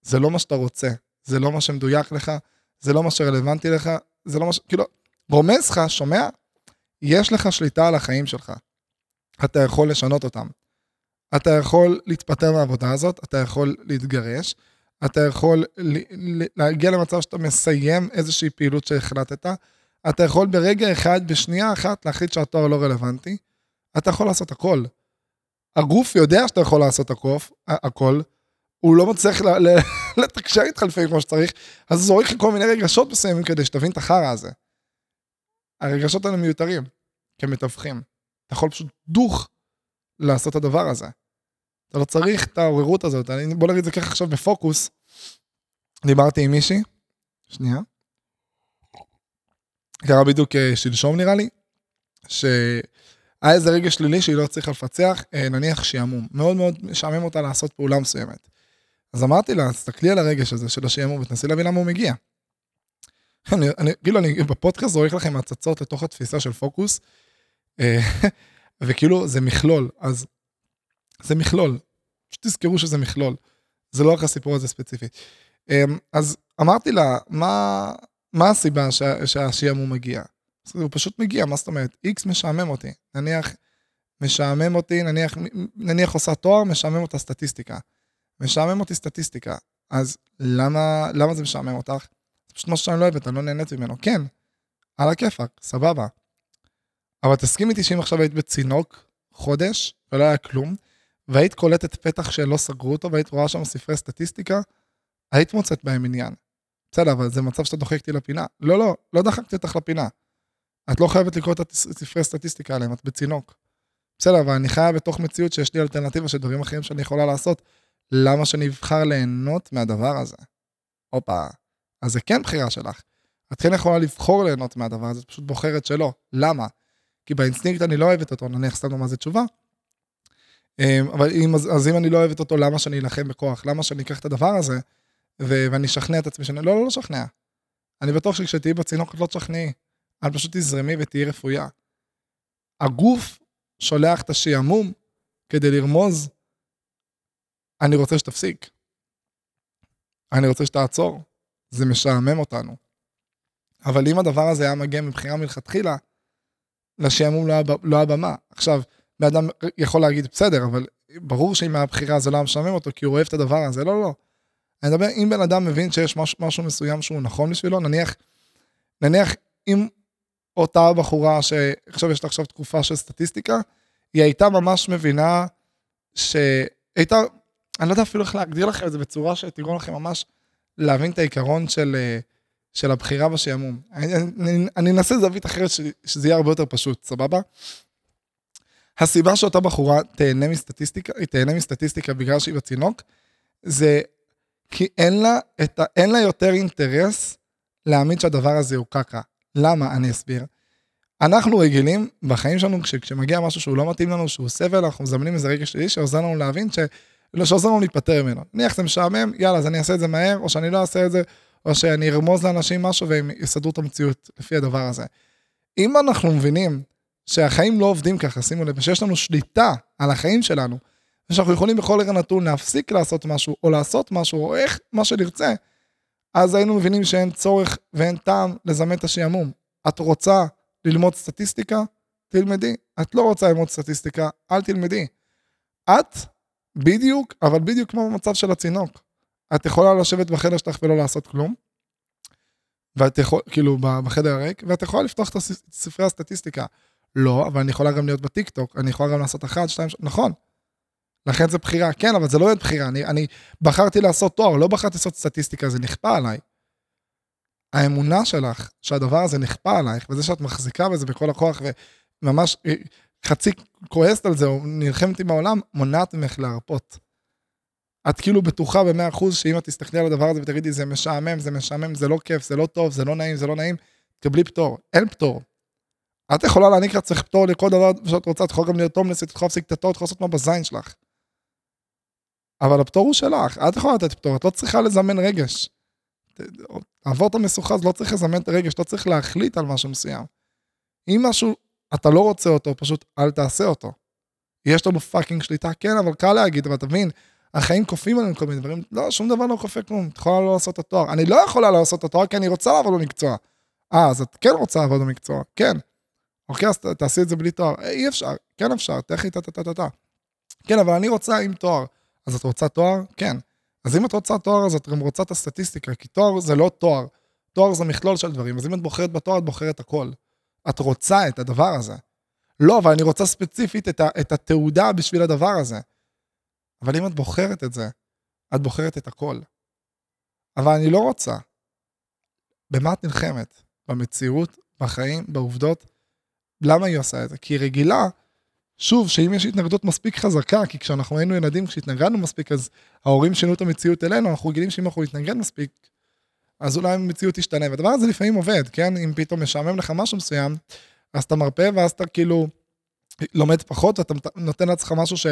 זה לא מה שאתה רוצה, זה לא מה שמדויק לך, זה לא מה שרלוונטי לך, זה לא מה ש... כאילו, רומז לך, שומע? יש לך שליטה על החיים שלך. אתה יכול לשנות אותם. אתה יכול להתפטר מהעבודה הזאת, אתה יכול להתגרש, אתה יכול להגיע למצב שאתה מסיים איזושהי פעילות שהחלטת, אתה יכול ברגע אחד, בשנייה אחת, להחליט שהתואר לא רלוונטי, אתה יכול לעשות הכל. הגוף יודע שאתה יכול לעשות הקוף, הכל, הוא לא מצליח לתקשר איתך לפעמים כמו שצריך, אז זורק לך כל מיני רגשות מסוימים כדי שתבין את החרא הזה. הרגשות האלה מיותרים, כמתווכים. אתה יכול פשוט דוך לעשות את הדבר הזה. אתה לא צריך את העוררות הזאת. אני, בוא נגיד את זה ככה עכשיו בפוקוס. דיברתי עם מישהי, שנייה. קרה בדיוק אה, שלשום נראה לי, שהיה איזה רגע שלילי שהיא לא צריכה לפצח, אה, נניח שעמום. מאוד מאוד משעמם אותה לעשות פעולה מסוימת. אז אמרתי לה, תסתכלי על הרגש הזה של השעמום ותנסי להבין למה הוא מגיע. אני, אני, כאילו, אני בפודקאסט זורק לכם הצצות לתוך התפיסה של פוקוס, אה, וכאילו זה מכלול, אז זה מכלול. פשוט תזכרו שזה מכלול. זה לא רק הסיפור הזה ספציפית. אמ, אז אמרתי לה, מה, מה הסיבה שה, שהשעמום מגיע? הוא פשוט מגיע, מה זאת אומרת? איקס משעמם אותי. נניח, משעמם אותי, נניח, נניח עושה תואר, משעמם אותה סטטיסטיקה. משעמם אותי סטטיסטיקה. אז למה, למה זה משעמם אותך? זה פשוט משהו שאני לא אוהבת, אני לא נהנית ממנו. כן, על הכיפאק, סבבה. אבל תסכים איתי שאם עכשיו היית בצינוק חודש ולא היה כלום, והיית קולטת פתח שלא סגרו אותו והיית רואה שם ספרי סטטיסטיקה, היית מוצאת בהם עניין. בסדר, אבל זה מצב שאתה דוחק אותי לפינה. לא, לא, לא דחקתי אותך לפינה. את לא חייבת לקרוא את הספרי סטטיסטיקה עליהם, את בצינוק. בסדר, אבל אני חיה בתוך מציאות שיש לי אלטרנטיבה של דברים אחרים שאני יכולה לעשות. למה שאני אבחר ליהנות מהדבר הזה? הופה, אז זה כן בחירה שלך. את כן יכולה לבחור ליהנות מהדבר הזה, את פשוט בוחרת שלא. למה? כי באינסטינקט אני לא אוהבת אותו, נניח סתם מה זה תשובה, אמ, אבל אם, אז, אז אם אני לא אוהבת אותו, למה שאני אלחם בכוח? למה שאני אקח את הדבר הזה ו- ואני אשכנע את עצמי שאני... לא, לא, לא אשכנע. אני בטוח שכשתהיי בצינוק את לא תשכנעי. את פשוט תזרמי ותהיי רפויה. הגוף שולח את השעמום כדי לרמוז, אני רוצה שתפסיק. אני רוצה שתעצור. זה משעמם אותנו. אבל אם הדבר הזה היה מגיע מבחירה מלכתחילה, לשעמום לא, לא הבמה. עכשיו, בן אדם יכול להגיד, בסדר, אבל ברור שאם מהבחירה זה לא משעמם אותו, כי הוא אוהב את הדבר הזה, לא, לא. אני מדבר, אם בן אדם מבין שיש משהו, משהו מסוים שהוא נכון בשבילו, נניח, נניח אם אותה בחורה שעכשיו יש לה עכשיו תקופה של סטטיסטיקה, היא הייתה ממש מבינה שהייתה, אני לא יודע אפילו איך להגדיר לכם את זה בצורה שתגרום לכם ממש להבין את העיקרון של, של הבחירה בשעמום. אני, אנסה זווית אחרת ש, שזה יהיה הרבה יותר פשוט, סבבה? הסיבה שאותה בחורה תהנה מסטטיסטיקה, היא תהנה מסטטיסטיקה בגלל שהיא בצינוק, זה כי אין לה, ה, אין לה יותר אינטרס להאמין שהדבר הזה הוא קקה. למה? אני אסביר. אנחנו רגילים בחיים שלנו, כש, כשמגיע משהו שהוא לא מתאים לנו, שהוא סבל, אנחנו מזמנים איזה רגע שלילי שעוזר לנו להבין, ש, שעוזר לנו להיפטר ממנו. נניח זה משעמם, יאללה, אז אני אעשה את זה מהר, או שאני לא אעשה את זה, או שאני ארמוז לאנשים משהו והם יסדרו את המציאות לפי הדבר הזה. אם אנחנו מבינים שהחיים לא עובדים ככה, שימו לב, ושיש לנו שליטה על החיים שלנו, ושאנחנו יכולים בכל רגע נתון להפסיק לעשות משהו, או לעשות משהו, או איך, מה שנרצה, אז היינו מבינים שאין צורך ואין טעם לזמן את השעמום. את רוצה ללמוד סטטיסטיקה? תלמדי. את לא רוצה ללמוד סטטיסטיקה? אל תלמדי. את, בדיוק, אבל בדיוק כמו במצב של הצינוק. את יכולה לשבת בחדר שלך ולא לעשות כלום, ואת יכולה, כאילו, בחדר הריק, ואת יכולה לפתוח את ספרי הסטטיסטיקה. לא, אבל אני יכולה גם להיות בטיקטוק, אני יכולה גם לעשות אחת, שתיים, נכון. לכן זה בחירה, כן, אבל זה לא באמת בחירה, אני, אני בחרתי לעשות תואר, לא בחרתי לעשות סטטיסטיקה, זה נכפה עליי. האמונה שלך שהדבר הזה נכפה עלייך, וזה שאת מחזיקה בזה בכל הכוח, וממש אה, חצי כועסת על זה, או נלחמת עם העולם, מונעת ממך להרפות. את כאילו בטוחה במאה אחוז שאם את תסתכלי על הדבר הזה ותגידי, זה משעמם, זה משעמם, זה לא כיף, זה לא טוב, זה לא נעים, זה לא נעים, תקבלי פטור. אין פטור. את יכולה להעניק לעצמך פטור לכל דבר שאת רוצה, את יכולה גם להיות הומלסית, את יכולה להפסיק את התואר, את יכולה לעשות מה בזין שלך. אבל הפטור הוא שלך, את יכולה לתת פטור, את לא צריכה לזמן רגש. לעבור את המשוכה, אז לא צריך לזמן את הרגש, לא צריך להחליט על משהו מסוים. אם משהו, אתה לא רוצה אותו, פשוט אל תעשה אותו. יש לנו fucking שליטה, כן, אבל קל להגיד, אבל תבין, החיים כופים עלינו כל מיני דברים, לא, שום דבר לא כופה כלום, את יכולה לא לעשות את התואר. אני לא יכולה לעשות את התואר כי אני רוצה לעבוד במקצוע. אה, אז את כן רוצה לעבוד במקצוע, כן. אוקיי, אז תעשי את זה בלי תואר. אה, אי אפשר, כן אפשר, תכף טה טה טה טה טה. כן, אבל אני רוצה עם תואר. אז את רוצה תואר? כן. אז אם את רוצה תואר, אז את גם רוצה את הסטטיסטיקה, כי תואר זה לא תואר. תואר זה מכלול של דברים, אז אם את בוחרת בתואר, את בוחרת הכל. את רוצה את הדבר הזה. לא, אבל אני רוצה ספציפית את, ה, את התעודה בשביל הדבר הזה. אבל אם את בוחרת את זה, את בוחרת את הכל. אבל אני לא רוצה. במה את נלחמת? במציאות, בחיים, בעובדות? למה היא עושה את זה? כי היא רגילה, שוב, שאם יש התנגדות מספיק חזקה, כי כשאנחנו היינו ילדים, כשהתנגדנו מספיק, אז ההורים שינו את המציאות אלינו, אנחנו רגילים שאם אנחנו נתנגד מספיק, אז אולי המציאות תשתנה. והדבר הזה לפעמים עובד, כן? אם פתאום משעמם לך משהו מסוים, אז אתה מרפא, ואז אתה כאילו לומד פחות, ואתה נותן לעצמך משהו ש...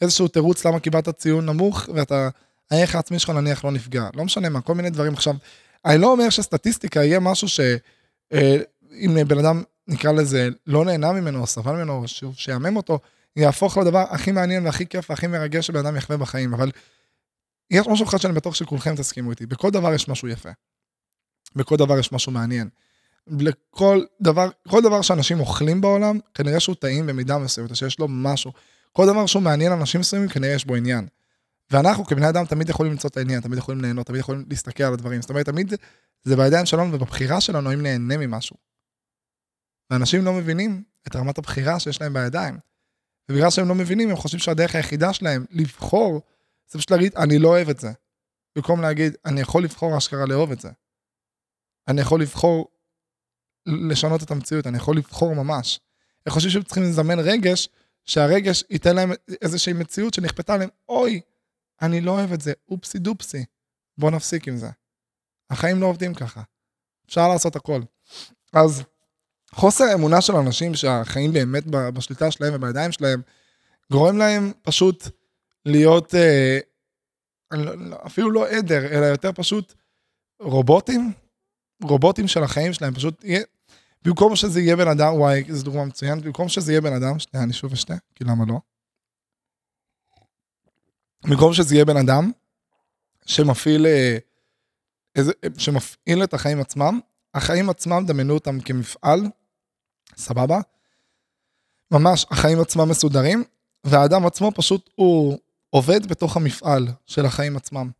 איזשהו תירוץ למה קיבלת ציון נמוך, ואתה, הערך העצמי שלך נניח לא נפגע. לא משנה מה, כל מיני דברים. עכשיו, אני לא אומר שסטטיסטיקה יהיה משהו שאם אה, בן אדם, נקרא לזה, לא נהנה ממנו, או סבל ממנו, או שיאמם אותו, יהפוך לדבר הכי מעניין והכי כיף והכי מרגש שבן אדם יחווה בחיים. אבל יש משהו אחד שאני בטוח שכולכם תסכימו איתי, בכל דבר יש משהו יפה. בכל דבר יש משהו מעניין. לכל דבר, כל דבר שאנשים אוכלים בעולם, כנראה שהוא טעים במידה מסוימת, שיש לו משהו. כל דבר שהוא מעניין אנשים מסוימים, כנראה יש בו עניין. ואנחנו כבני אדם תמיד יכולים למצוא את העניין, תמיד יכולים ליהנות, תמיד יכולים להסתכל על הדברים. זאת אומרת, תמיד זה בידיים שלנו ובבחירה שלנו אם נהנה ממשהו. ואנשים לא מבינים את רמת הבחירה שיש להם בידיים. ובגלל שהם לא מבינים, הם חושבים שהדרך היחידה שלהם לבחור, זה פשוט להגיד, אני לא אוהב את זה. במקום להגיד, אני יכול לבחור אשכרה לאהוב את זה. אני יכול לבחור לשנות את המציאות, אני יכול לבחור ממש. הם חושבים שהם צריכים לזמן רגש שהרגש ייתן להם איזושהי מציאות שנכפתה עליהם, אוי, אני לא אוהב את זה, אופסי דופסי, בוא נפסיק עם זה. החיים לא עובדים ככה. אפשר לעשות הכל. אז חוסר האמונה של אנשים שהחיים באמת בשליטה שלהם ובידיים שלהם, גורם להם פשוט להיות, אה, לא, לא, אפילו לא עדר, אלא יותר פשוט רובוטים, רובוטים של החיים שלהם, פשוט במקום שזה יהיה בן אדם, וואי, זו דוגמה מצוינת, במקום שזה יהיה בן אדם, שנייה, אני שוב אשתה, כי למה לא? במקום שזה יהיה בן אדם שמפעיל, אה, איזה, שמפעיל את החיים עצמם, החיים עצמם, דמיינו אותם כמפעל, סבבה? ממש, החיים עצמם מסודרים, והאדם עצמו פשוט, הוא עובד בתוך המפעל של החיים עצמם.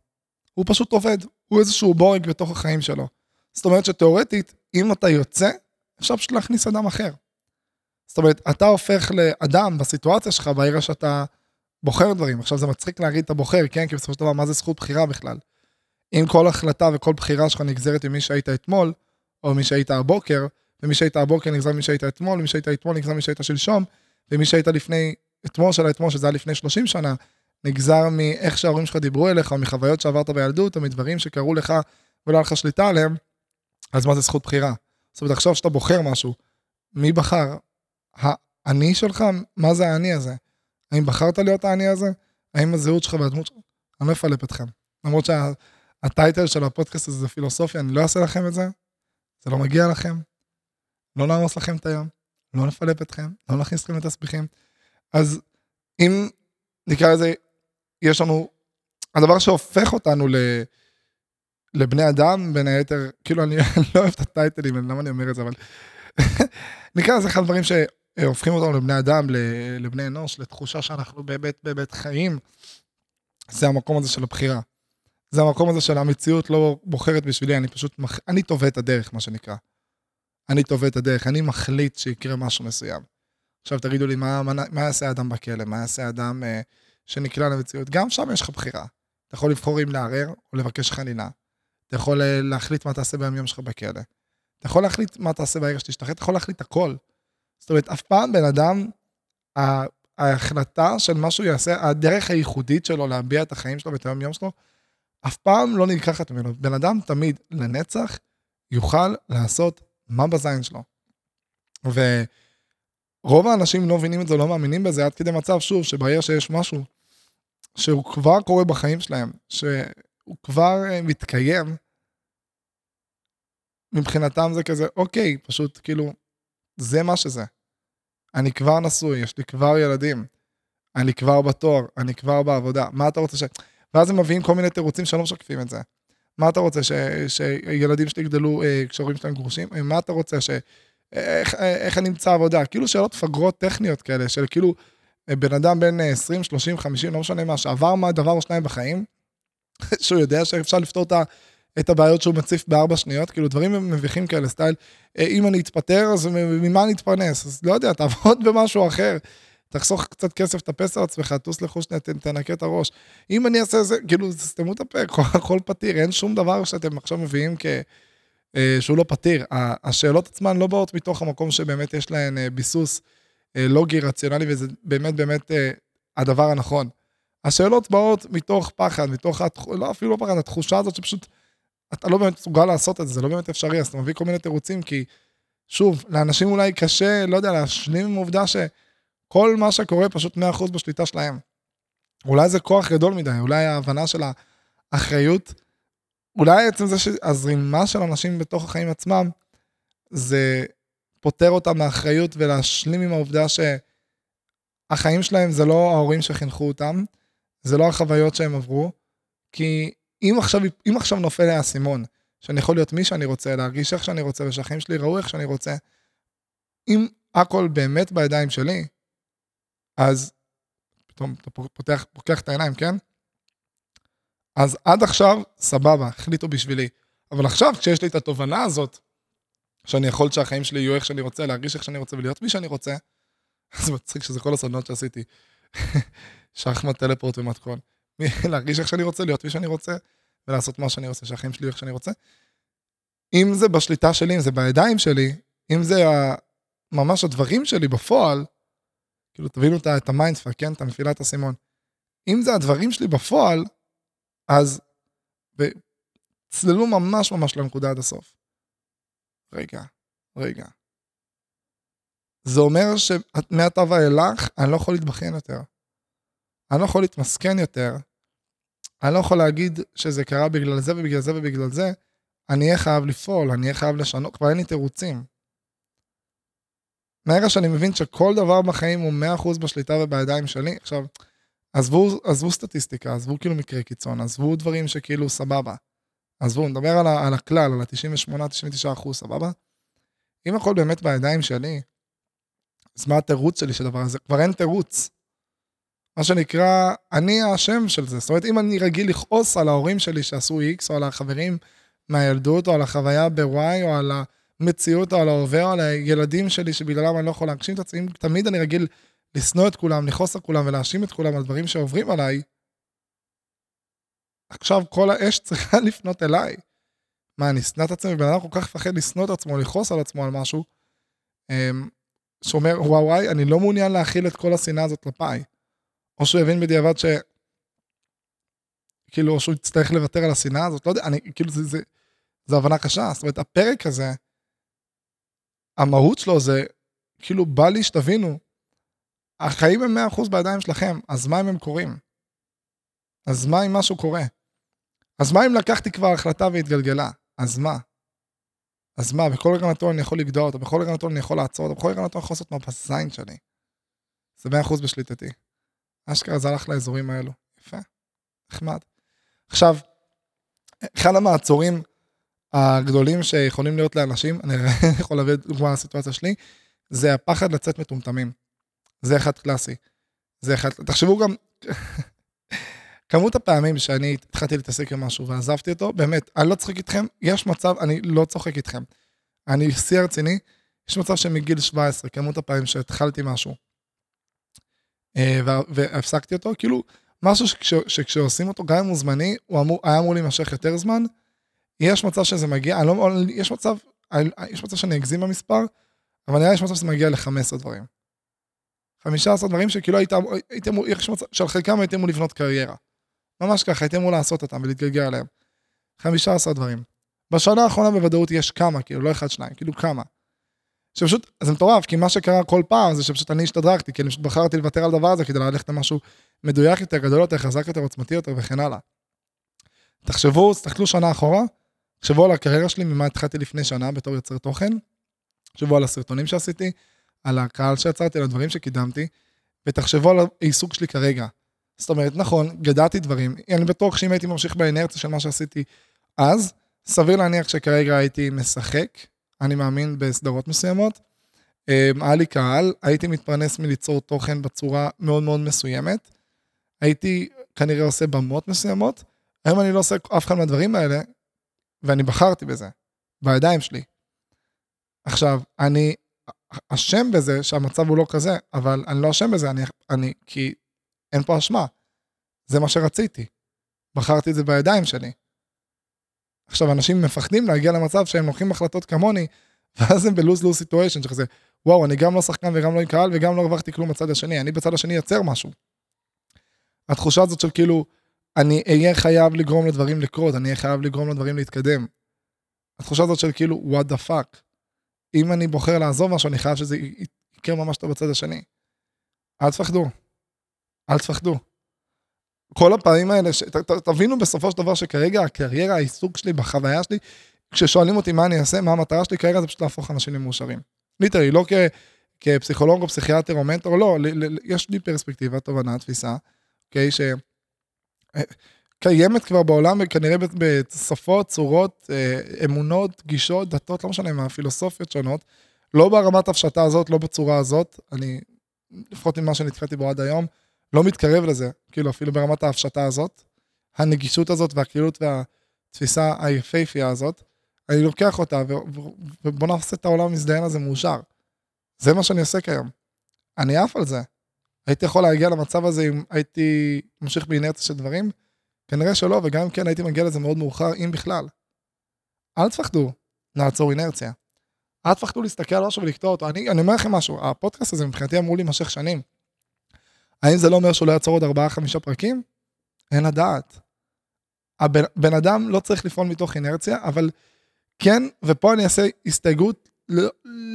הוא פשוט עובד, הוא איזשהו בורג בתוך החיים שלו. זאת אומרת שתאורטית, אם אתה יוצא, אפשר פשוט להכניס אדם אחר. זאת אומרת, אתה הופך לאדם בסיטואציה שלך, ברגע שאתה בוחר דברים. עכשיו זה מצחיק להגיד אתה בוחר, כן? כי בסופו של דבר, מה זה זכות בחירה בכלל? אם כל החלטה וכל בחירה שלך נגזרת ממי שהיית אתמול, או מי שהיית הבוקר, ומי שהיית הבוקר נגזר ממי שהיית אתמול, ומי שהיית אתמול נגזר ממי שהיית שלשום, ומי שהיית לפני, אתמול של האתמול, שזה היה לפני 30 שנה, נגזר מאיך שההורים שלך דיברו אליך, מחוויות שעברת בילדות, או מדברים שקרו לך ולא היה לך שליטה עליהם, אז מה זה זכות בחירה? זאת אומרת, עכשיו שאתה בוחר משהו, מי בחר? האני שלך? מה זה האני הזה? האם בחרת להיות האני הזה? האם הזהות שלך והדמות שלך? אני לא אפלפ אתכם. למרות שהטייטל שה, של הפודקאסט הזה זה פילוסופיה, אני לא אעשה לכם את זה, זה לא מגיע לכם, לא נהרוס לכם את היום, לא נפלפ אתכם, לא נכניס אתכם לתסביכים. אז אם נקרא לזה, יש לנו, הדבר שהופך אותנו ל... לבני אדם, בין היתר, כאילו אני לא אוהב את הטייטלים, למה אני אומר את זה, אבל נקרא לזה אחד הדברים שהופכים אותנו לבני אדם, לבני אנוש, לתחושה שאנחנו באמת באמת חיים, זה המקום הזה של הבחירה. זה המקום הזה של המציאות לא בוחרת בשבילי, אני פשוט, אני תובע את הדרך, מה שנקרא. אני תובע את הדרך, אני מחליט שיקרה משהו מסוים. עכשיו תגידו לי, מה, מה, מה יעשה אדם בכלא? מה יעשה אדם אה, שנקלע למציאות? גם שם יש לך בחירה. אתה יכול לבחור אם לערער או לבקש חנינה. אתה יכול אה, להחליט מה תעשה ביום יום שלך בכלא. אתה יכול להחליט מה תעשה ברגע שתשתחרר, אתה יכול להחליט הכל. זאת אומרת, אף פעם בן אדם, ההחלטה של מה שהוא יעשה, הדרך הייחודית שלו להביע את החיים שלו ואת היום יום שלו, אף פעם לא נלקחת ממנו. בן אדם תמיד, לנצח, יוכל לעשות מה בזין שלו. ורוב האנשים לא מבינים את זה, לא מאמינים בזה, עד כדי מצב, שוב, שברגע שיש משהו שהוא כבר קורה בחיים שלהם, שהוא כבר אה, מתקיים, מבחינתם זה כזה, אוקיי, פשוט כאילו, זה מה שזה. אני כבר נשוי, יש לי כבר ילדים, אני כבר בתואר, אני כבר בעבודה, מה אתה רוצה ש... ואז הם מביאים כל מיני תירוצים שלא משקפים את זה. מה אתה רוצה, ש, שילדים שלי יגדלו אה, כשהורים שלהם גרושים? אה, מה אתה רוצה, ש, איך, איך אני אמצא עבודה? כאילו שאלות פגרות טכניות כאלה, של כאילו אה, בן אדם בן 20, 30, 50, לא משנה מה, שעבר מה דבר או שניים בחיים, שהוא יודע שאפשר לפתור את, ה, את הבעיות שהוא מציף בארבע שניות, כאילו דברים מביכים כאלה, סטייל, אם אני אתפטר, אז ממה אני אתפרנס? אז לא יודע, תעבוד במשהו אחר. תחסוך קצת כסף, תאפס על עצמך, טוס לחוש, תנקה את הראש. אם אני אעשה זה, כאילו, תסתמו את הפה, הכל פתיר, אין שום דבר שאתם עכשיו מביאים כ... אה, שהוא לא פתיר. השאלות עצמן לא באות מתוך המקום שבאמת יש להן אה, ביסוס אה, לוגי, רציונלי, וזה באמת באמת הדבר הנכון. השאלות באות מתוך פחד, מתוך, לא אפילו לא פחד, התחושה הזאת שפשוט, אתה לא באמת מסוגל לעשות את זה, זה לא באמת אפשרי, אז אתה מביא כל מיני תירוצים, כי שוב, לאנשים אולי קשה, לא יודע, להשלים עם העובדה ש... כל מה שקורה פשוט 100% בשליטה שלהם. אולי זה כוח גדול מדי, אולי ההבנה של האחריות, אולי עצם זה שהזרימה של אנשים בתוך החיים עצמם, זה פותר אותם מאחריות ולהשלים עם העובדה שהחיים שלהם זה לא ההורים שחינכו אותם, זה לא החוויות שהם עברו, כי אם עכשיו, אם עכשיו נופל האסימון, שאני יכול להיות מי שאני רוצה, להרגיש איך שאני רוצה, ושהחיים שלי ראו איך שאני רוצה, אם הכל באמת בידיים שלי, אז פתאום אתה פותח, פוקח את העיניים, כן? אז עד עכשיו, סבבה, החליטו בשבילי. אבל עכשיו, כשיש לי את התובנה הזאת, שאני יכול שהחיים שלי יהיו איך שאני רוצה, להרגיש איך שאני רוצה ולהיות מי שאני רוצה, זה מצחיק שזה כל הסדנות שעשיתי. שחמט, טלפורט ומתכון. להרגיש איך שאני רוצה, להיות מי שאני רוצה, ולעשות מה שאני רוצה, שהחיים שלי יהיו איך שאני רוצה. אם זה בשליטה שלי, אם זה בידיים שלי, אם זה ממש הדברים שלי בפועל, כאילו, תבינו את ה mindfuck, כן? את הנפילת האסימון. אם זה הדברים שלי בפועל, אז... צללו ממש ממש לנקודה עד הסוף. רגע, רגע. זה אומר שמעתה ואילך אני לא יכול להתבכיין יותר. אני לא יכול להתמסכן יותר. אני לא יכול להגיד שזה קרה בגלל זה ובגלל זה ובגלל זה. אני אהיה חייב לפעול, אני אהיה חייב לשנות, כבר אין לי תירוצים. מהרגע שאני מבין שכל דבר בחיים הוא 100% בשליטה ובידיים שלי, עכשיו, עזבו, עזבו סטטיסטיקה, עזבו כאילו מקרי קיצון, עזבו דברים שכאילו סבבה. עזבו, נדבר על, על הכלל, על ה-98-99 אחוז, סבבה? אם הכל באמת בידיים שלי, אז מה התירוץ שלי של הדבר הזה? כבר אין תירוץ. מה שנקרא, אני האשם של זה. זאת אומרת, אם אני רגיל לכעוס על ההורים שלי שעשו X, או על החברים מהילדות, או על החוויה ב-Y, או על המציאות, או על ההווה, או על הילדים שלי שבגללם אני לא יכול להגשים את עצמי, תמיד אני רגיל לשנוא את כולם, לכעוס על כולם ולהאשים את כולם על דברים שעוברים עליי, עכשיו כל האש צריכה לפנות אליי. מה, אני אשנא את עצמי? בן אדם כל כך מפחד לשנוא את עצמו, לכעוס על עצמו על משהו, אמ, שאומר, וואי וואי, אני לא מעוניין להכיל את כל השנאה הזאת כלפיי. או שהוא יבין בדיעבד ש... כאילו, או שהוא יצטרך לוותר על השנאה הזאת, לא יודע, אני, כאילו, זה, זה, זה הבנה קשה. זאת אומרת, הפרק הזה, המהות שלו זה, כאילו, בא לי שתבינו, החיים הם 100% בידיים שלכם, אז מה אם הם קורים? אז מה אם משהו קורה? אז מה אם לקחתי כבר החלטה והתגלגלה? אז מה? אז מה, בכל רגע נתון אני יכול לגדוע אותו, בכל רגע נתון אני יכול לעצור אותו, בכל רגע נתון אני יכול לעשות מה שלי. זה 100% בשליטתי. אשכרה זה הלך לאזורים האלו. יפה, נחמד. עכשיו, אחד המעצורים הגדולים שיכולים להיות לאנשים, אני יכול להביא דוגמה לסיטואציה שלי, זה הפחד לצאת מטומטמים. זה אחד קלאסי. זה אחד, תחשבו גם, כמות הפעמים שאני התחלתי להתעסק עם משהו ועזבתי אותו, באמת, אני לא צוחק איתכם, יש מצב, אני לא צוחק איתכם. אני שיא הרציני, יש מצב שמגיל 17, כמות הפעמים שהתחלתי משהו, אה, והפסקתי אותו, כאילו, משהו שכש, שכשעושים אותו, גם אם הוא זמני, הוא אמור, היה אמור להימשך יותר זמן, יש מצב שזה מגיע, לא, יש מצב, יש מצב שאני אגזים במספר, אבל נראה לי יש מצב שזה מגיע ל-15 דברים. 15 דברים שכאילו היית, הייתי אמור, יש מצב, שעל חלקם אמור לבנות קריירה. ממש ככה, הייתי אמור לעשות אותם ולהתגלגל עליהם. 15 דברים. בשנה האחרונה בוודאות יש כמה, כאילו, לא אחד, שניים, כאילו כמה. שפשוט, זה מטורף, כי מה שקרה כל פעם זה שפשוט אני השתדרגתי, כי אני פשוט בחרתי לוותר על דבר הזה כדי ללכת למשהו מדויק יותר, גדול יותר, חזק יותר, עוצמתי יותר וכן הלאה. תחשבו, תסתכלו שנה אחורה, תחשבו על הקריירה שלי, ממה התחלתי לפני שנה בתור יוצר תוכן, תחשבו על הסרטונים שעשיתי, על הקהל שיצרתי, על הדברים שקידמתי, ותחשבו על העיסוק שלי כרגע. זאת אומרת, נכון, גדעתי דברים, אני בטוח שאם הייתי ממשיך באנרציה של מה שעשיתי אז, סביר להניח שכרגע הייתי משחק, אני מאמין בסדרות מסוימות. אמ, היה לי קהל, הייתי מתפרנס מליצור תוכן בצורה מאוד מאוד מסוימת. הייתי כנראה עושה במות מסוימות. היום אני לא עושה אף אחד מהדברים האלה, ואני בחרתי בזה, בידיים שלי. עכשיו, אני אשם בזה שהמצב הוא לא כזה, אבל אני לא אשם בזה, אני, אני, כי אין פה אשמה. זה מה שרציתי. בחרתי את זה בידיים שלי. עכשיו, אנשים מפחדים להגיע למצב שהם לוקחים החלטות כמוני, ואז הם בלוז-לוז סיטואשן, שכזה, וואו, אני גם לא שחקן וגם לא עם קהל וגם לא הרווחתי כלום בצד השני, אני בצד השני יוצר משהו. התחושה הזאת של כאילו, אני אהיה חייב לגרום לדברים לקרות, אני אהיה חייב לגרום לדברים להתקדם. התחושה הזאת של כאילו, what the fuck. אם אני בוחר לעזוב משהו, אני חייב שזה יקרה ממש טוב בצד השני. אל תפחדו. אל תפחדו. כל הפעמים האלה, ש... ת, ת, תבינו בסופו של דבר שכרגע הקריירה, העיסוק שלי, בחוויה שלי, כששואלים אותי מה אני אעשה, מה המטרה שלי כרגע, זה פשוט להפוך אנשים למאושרים. ליטרי, לא כ, כפסיכולוג או פסיכיאטר או מנטור, לא, ל, ל, יש לי פרספקטיבה, תובנה, תפיסה, אוקיי, ש... קיימת כבר בעולם, כנראה בשפות, צורות, אה, אמונות, גישות, דתות, לא משנה מה, פילוסופיות שונות. לא ברמת הפשטה הזאת, לא בצורה הזאת, אני, לפחות ממה שנתקעתי בו עד היום, לא מתקרב לזה, כאילו אפילו ברמת ההפשטה הזאת, הנגישות הזאת והקלילות והתפיסה היפהפייה הזאת, אני לוקח אותה ובוא נעשה את העולם המזדיין הזה מאושר. זה מה שאני עושה כיום. אני עף על זה. הייתי יכול להגיע למצב הזה אם הייתי ממשיך באינרציה של דברים? כנראה שלא, וגם אם כן הייתי מגיע לזה מאוד מאוחר, אם בכלל. אל תפחדו לעצור אינרציה. אל תפחדו להסתכל על משהו ולקטוע אותו. אני, אני אומר לכם משהו, הפודקאסט הזה מבחינתי אמור להימשך שנים. האם זה לא אומר שהוא לא יעצור עוד ארבעה חמישה פרקים? אין לדעת. הבן בן אדם לא צריך לפעול מתוך אינרציה, אבל כן, ופה אני אעשה הסתייגות לא,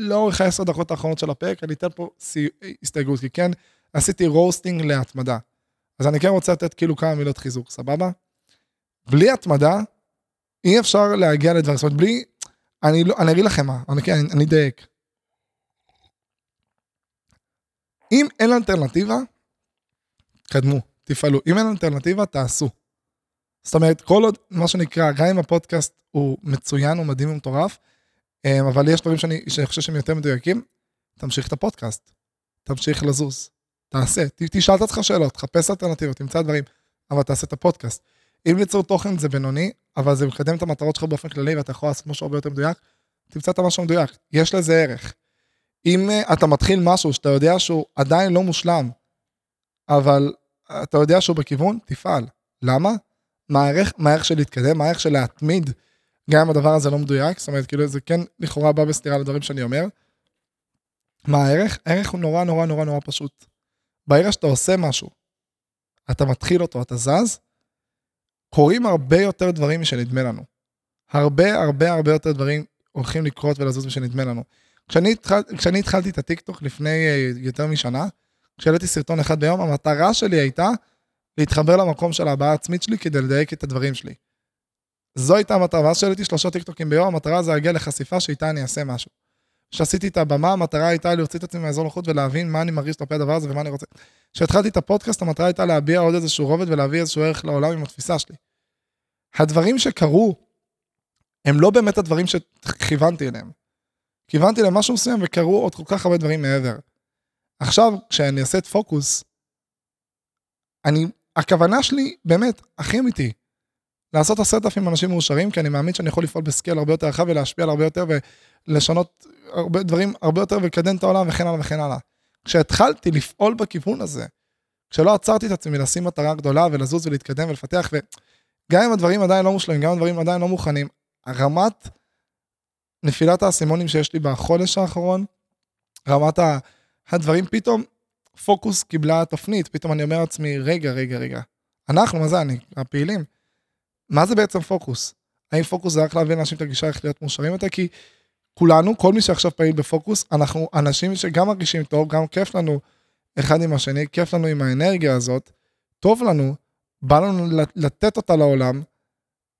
לאורך העשר דקות האחרונות של הפרק, אני אתן פה סי, הסתייגות, כי כן, עשיתי רוסטינג להתמדה. אז אני כן רוצה לתת כאילו כמה מילות חיזוק, סבבה? בלי התמדה, אי אפשר להגיע לדברים, זאת אומרת, בלי, אני, לא, אני אגיד לכם מה, אני, כן, אני, אני אדייק. אם אין אלטרנטיבה, קדמו, תפעלו. אם אין אלטרנטיבה, תעשו. זאת אומרת, כל עוד, מה שנקרא, גם אם הפודקאסט הוא מצוין, הוא מדהים ומטורף, אמ, אבל יש דברים שאני, שאני חושב שהם יותר מדויקים, תמשיך את הפודקאסט, תמשיך לזוז, תעשה, תשאל את עצמך שאלות, תחפש אלטרנטיבות, תמצא דברים, אבל תעשה את הפודקאסט. אם ליצור תוכן זה בינוני, אבל זה מקדם את המטרות שלך באופן כללי ואתה יכול לעשות משהו הרבה יותר מדויק, תמצא את המשהו המדויק, יש לזה ערך. אם uh, אתה מתחיל משהו שאתה יודע שהוא עדיין לא מושלם, אבל אתה יודע שהוא בכיוון, תפעל. למה? מה הערך, מה הערך של להתקדם, מה הערך של להתמיד, גם אם הדבר הזה לא מדויק, זאת אומרת, כאילו זה כן לכאורה בא בסתירה לדברים שאני אומר. מה הערך? הערך הוא נורא נורא נורא נורא פשוט. ברגע שאתה עושה משהו, אתה מתחיל אותו, אתה זז, קורים הרבה יותר דברים משנדמה לנו. הרבה הרבה הרבה יותר דברים הולכים לקרות ולזוז משנדמה לנו. כשאני, התחל, כשאני התחלתי את הטיקטוק לפני uh, יותר משנה, כשהעליתי סרטון אחד ביום, המטרה שלי הייתה להתחבר למקום של ההבעה העצמית שלי כדי לדייק את הדברים שלי. זו הייתה המטרה, ואז כשהעליתי שלושה טיקטוקים ביום, המטרה זה להגיע לחשיפה שאיתה אני אעשה משהו. כשעשיתי את הבמה, המטרה הייתה להוציא את עצמי מהאזור נוחות ולהבין מה אני מרגיש כלפי הדבר הזה ומה אני רוצה. כשהתחלתי את הפודקאסט, המטרה הייתה להביע עוד איזשהו רובד ולהביא איזשהו ערך לעולם עם התפיסה שלי. הדברים שקרו, הם לא באמת הדברים שכיוונתי אליהם. כיוונתי למשהו מסוים וקרו עוד כל כך הרבה דברים מעבר. עכשיו, כשאני אעשה את פוקוס, אני, הכוונה שלי, באמת, הכי אמיתי, לעשות עשרת אלפים אנשים מאושרים, כי אני מאמין שאני יכול לפעול בסקייל הרבה יותר רחב ולהשפיע על הרבה יותר ולשנות הרבה דברים הרבה יותר ולקדם את העולם וכן הלאה וכן הלאה. כשהתחלתי לפעול בכיוון הזה, כשלא עצרתי את עצמי לשים מטרה גדולה ולזוז ולהתקדם ולפתח, וגם אם הדברים עדיין לא מושלמים, גם אם הדברים עדיין לא מוכנים, רמת נפילת האסימונים שיש לי בחודש האחרון, רמת הדברים פתאום, פוקוס קיבלה תפנית, פתאום אני אומר לעצמי, רגע, רגע, רגע, אנחנו, מה זה אני, הפעילים, מה זה בעצם פוקוס? האם פוקוס זה רק להביא לאנשים את הגישה איך להיות מאושרים יותר? כי כולנו, כל מי שעכשיו פעיל בפוקוס, אנחנו אנשים שגם מרגישים טוב, גם כיף לנו אחד עם השני, כיף לנו עם האנרגיה הזאת, טוב לנו, בא לנו לתת אותה לעולם.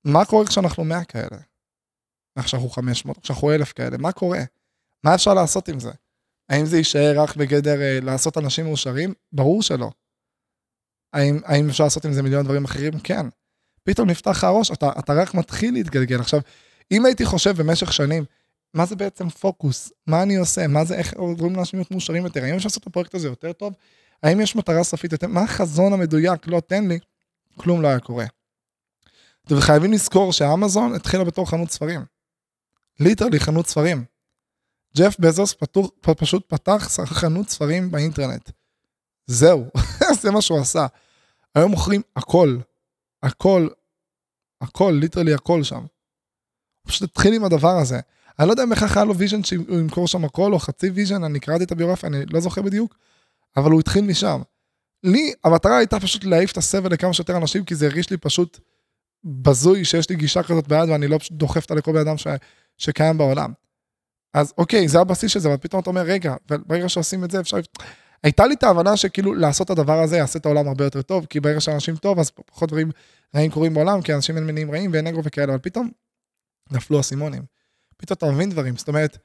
מה קורה כשאנחנו 100 כאלה? כשאנחנו 500, כשאנחנו 1,000 כאלה, מה קורה? מה אפשר לעשות עם זה? האם זה יישאר רק בגדר אה, לעשות אנשים מאושרים? ברור שלא. האם, האם אפשר לעשות עם זה מיליון דברים אחרים? כן. פתאום נפתח הראש, אתה, אתה רק מתחיל להתגלגל. עכשיו, אם הייתי חושב במשך שנים, מה זה בעצם פוקוס? מה אני עושה? מה זה, איך עוברים לאנשים להיות מאושרים יותר? האם אפשר לעשות את הפרויקט הזה יותר טוב? האם יש מטרה סופית יותר? מה החזון המדויק? לא, תן לי. כלום לא היה קורה. וחייבים לזכור שאמזון התחילה בתור חנות ספרים. ליטרלי חנות ספרים. ג'ף בזוס פתוח, פשוט פתח חנות ספרים באינטרנט. זהו, זה מה שהוא עשה. היום מוכרים הכל, הכל, הכל, literally הכל שם. הוא פשוט התחיל עם הדבר הזה. אני לא יודע אם בכך היה לו vision שהוא ימכור שם הכל, או חצי vision, אני קראתי את הביוגרפיה, אני לא זוכר בדיוק, אבל הוא התחיל משם. לי, המטרה הייתה פשוט להעיף את הסבל לכמה שיותר אנשים, כי זה הרגיש לי פשוט בזוי שיש לי גישה כזאת ביד ואני לא פשוט דוחף אותה לכל בן אדם ש... שקיים בעולם. אז אוקיי, זה הבסיס של זה, אבל פתאום אתה אומר, רגע, וברגע שעושים את זה אפשר... הייתה לי את ההבנה שכאילו לעשות את הדבר הזה יעשה את העולם הרבה יותר טוב, כי ברגע שאנשים טוב, אז פחות דברים רעים קורים בעולם, כי אנשים אין מניעים רעים ואין אגרו וכאלה, אבל פתאום נפלו אסימונים. פתאום אתה מבין דברים, זאת אומרת,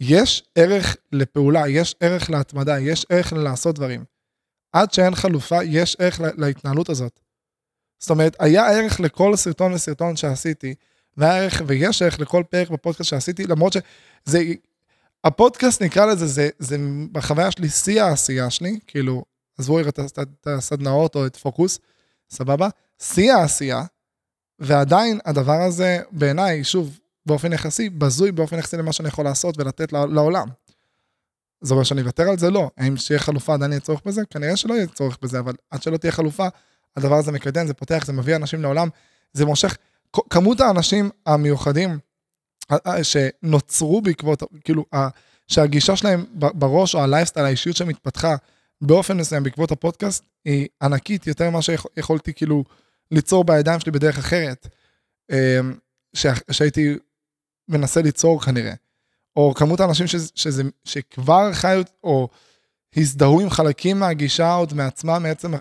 יש ערך לפעולה, יש ערך להתמדה, יש ערך ללעשות דברים. עד שאין חלופה, יש ערך להתנהלות הזאת. זאת אומרת, היה ערך לכל סרטון וסרטון שעשיתי, והיה ערך, ויש ערך לכל פרק בפודקאסט שעשיתי, למרות שזה, הפודקאסט נקרא לזה, זה, זה בחוויה שלי שיא העשייה שלי, כאילו, עזבו את הסדנאות או את פוקוס, סבבה? שיא העשייה, ועדיין הדבר הזה בעיניי, שוב, באופן יחסי, בזוי באופן יחסי למה שאני יכול לעשות ולתת לעולם. זה אומר שאני אוותר על זה? לא. האם שיהיה חלופה עדיין יהיה צורך בזה? כנראה שלא יהיה צורך בזה, אבל עד שלא תהיה חלופה, הדבר הזה מקדם, זה פותח, זה מביא אנשים לעולם, זה מושך. כמות האנשים המיוחדים שנוצרו בעקבות, כאילו, שהגישה שלהם בראש או הלייפסטייל, האישיות שמתפתחה באופן מסוים בעקבות הפודקאסט, היא ענקית יותר ממה שיכולתי כאילו ליצור בידיים שלי בדרך אחרת, אמ, שהייתי מנסה ליצור כנראה. או כמות האנשים שזה, שזה, שכבר חיו או הזדהו עם חלקים מהגישה עוד מעצמם, מעצם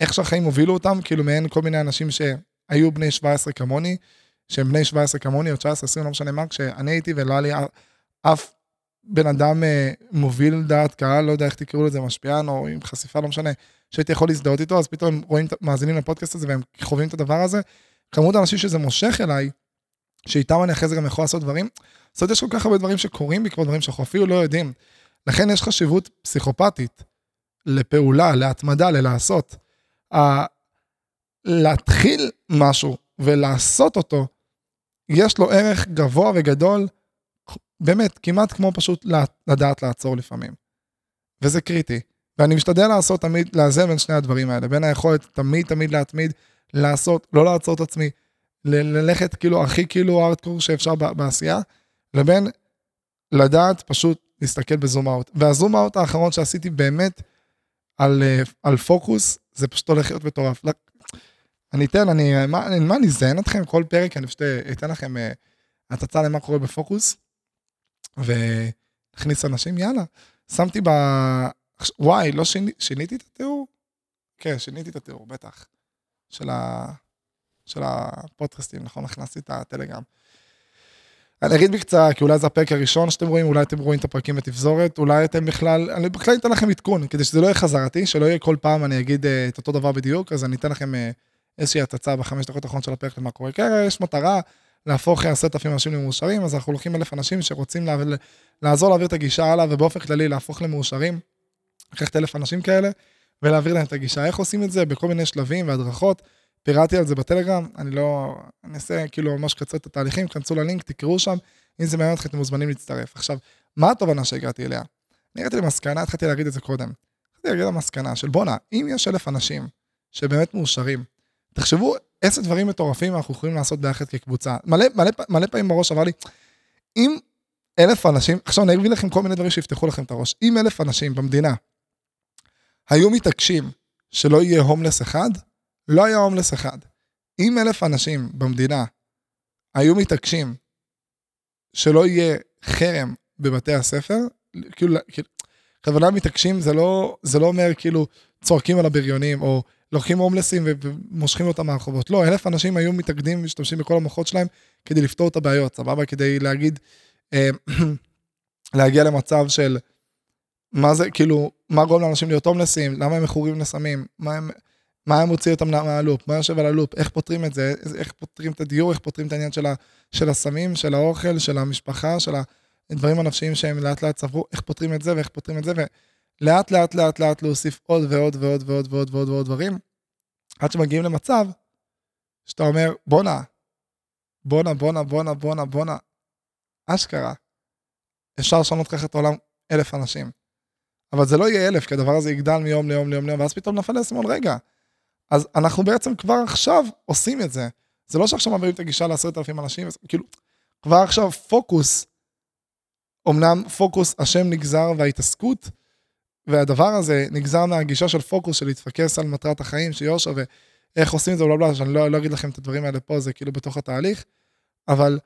איך שהחיים הובילו אותם, כאילו מעין כל מיני אנשים שהיו בני 17 כמוני, שהם בני 17 כמוני, או 19, 20, לא משנה מה, כשאני הייתי ולא היה לי אף בן אדם אה, מוביל דעת קהל, לא יודע איך תקראו לזה, משפיען או עם חשיפה, לא משנה, שהייתי יכול להזדהות איתו, אז פתאום רואים, מאזינים לפודקאסט הזה והם חווים את הדבר הזה. כמות האנשים שזה מושך אליי, שאיתם אני אחרי זה גם יכול לעשות דברים. זאת אומרת, יש כל כך הרבה דברים שקורים בעקבות דברים שאנחנו אפילו לא יודעים. לכן יש חשיבות פסיכופתית לפעולה, להתמדה, ללעשות. להתחיל משהו ולעשות אותו, יש לו ערך גבוה וגדול, באמת, כמעט כמו פשוט לדעת לעצור לפעמים. וזה קריטי. ואני משתדל לעשות תמיד, לאזן בין שני הדברים האלה, בין היכולת תמיד תמיד להתמיד, לעשות, לא לעצור את עצמי, ללכת כאילו הכי כאילו הארדקור שאפשר בעשייה, לבין לדעת פשוט להסתכל בזום אאוט. והזום אאוט האחרון שעשיתי באמת על, אה, על פוקוס, זה פשוט הולך להיות מטורף. אני אתן, אני, מה, מה אני אזיין אתכם כל פרק, אני פשוט אה, אתן לכם uh, הצצה למה קורה בפוקוס, ונכניס אנשים, יאללה. שמתי ב... וואי, לא שיני, שיניתי את התיאור? כן, שיניתי את התיאור, בטח. של, ה... של הפודקאסטים, נכון? הכנסתי את הטלגרם. אני אגיד בקצרה, כי אולי זה הפרק הראשון שאתם רואים, אולי אתם רואים את הפרקים בתפזורת, אולי אתם בכלל, אני בכלל אתן לכם עדכון, כדי שזה לא יהיה חזרתי, שלא יהיה כל פעם אני אגיד uh, את אותו דבר בדיוק, אז אני אתן לכם איזושהי הצצה בחמש דקות האחרונות של הפרק למה קורה כרגע, יש מטרה להפוך עשרת אלפים אנשים למאושרים, אז אנחנו לוקחים אלף אנשים שרוצים לה, לעזור להעביר את הגישה הלאה, ובאופן כללי להפוך למאושרים, לקחת אלף אנשים כאלה, ולהעביר להם את הגישה. איך עושים את זה? בכל מיני שלבים והדרכות. פירטתי על זה בטלגרם, אני לא... אני אעשה כאילו ממש קצר את התהליכים, כנסו ללינק, תקראו שם, אם זה מעניין אתכם, אתם מוזמנים להצטרף. עכשיו, מה התובנה שהגעתי אליה? אני הגעתי למסקנה, התחלתי להגיד את זה קודם. התחלתי להגיד למסקנה של בואנה, אם יש אלף אנשים שבאמת מאושרים, תחשבו איזה דברים מטורפים אנחנו יכולים לעשות ביחד כקבוצה. מלא, מלא, מלא פעמים בראש עבר לי, אם אלף אנשים, עכשיו אני אביא לכם כל מיני דברים שיפתחו לכם את הראש, אם אלף אנשים במדינה היו מתעקשים שלא יהיה הומלס אחד, לא היה הומלס אחד. אם אלף אנשים במדינה היו מתעקשים שלא יהיה חרם בבתי הספר, כאילו, כאילו בכוונה מתעקשים זה לא, זה לא אומר כאילו צועקים על הבריונים או לוקחים הומלסים ומושכים אותם מהרחובות. לא, אלף אנשים היו מתאגדים ומשתמשים בכל המוחות שלהם כדי לפתור את הבעיות, סבבה? כדי להגיד, אה, להגיע למצב של מה זה, כאילו, מה גורם לאנשים להיות הומלסים, למה הם מכורים לסמים, מה הם, מה הם מוציא אותם מהלופ, מה יושב על הלופ, איך פותרים את זה, איך פותרים את הדיור, איך פותרים את העניין של, ה, של הסמים, של האוכל, של המשפחה, של הדברים הנפשיים שהם לאט לאט צברו, איך פותרים את זה ואיך פותרים את זה, ולאט לאט לאט לאט להוסיף עוד ועוד ועוד ועוד ועוד ועוד ועוד דברים, עד שמגיעים למצב שאתה אומר, בואנה, בואנה, בואנה, בואנה, בואנה, בואנה, אשכרה, אפשר לשנות ככה את העולם אלף אנשים. אבל זה לא יהיה אלף, כי הדבר הזה יגדל מיום ליום ליום ליום, ואז פתאום נפל האסימון, רגע, אז אנחנו בעצם כבר עכשיו עושים את זה. זה לא שעכשיו מעבירים את הגישה לעשרת אלפים אנשים, כאילו, כבר עכשיו פוקוס, אמנם פוקוס השם נגזר וההתעסקות, והדבר הזה נגזר מהגישה של פוקוס, של להתפקס על מטרת החיים, של יושר, ואיך עושים את זה, בלה בלה, שאני לא, לא אגיד לכם את הדברים האלה פה, זה כאילו בתוך התהליך, אבל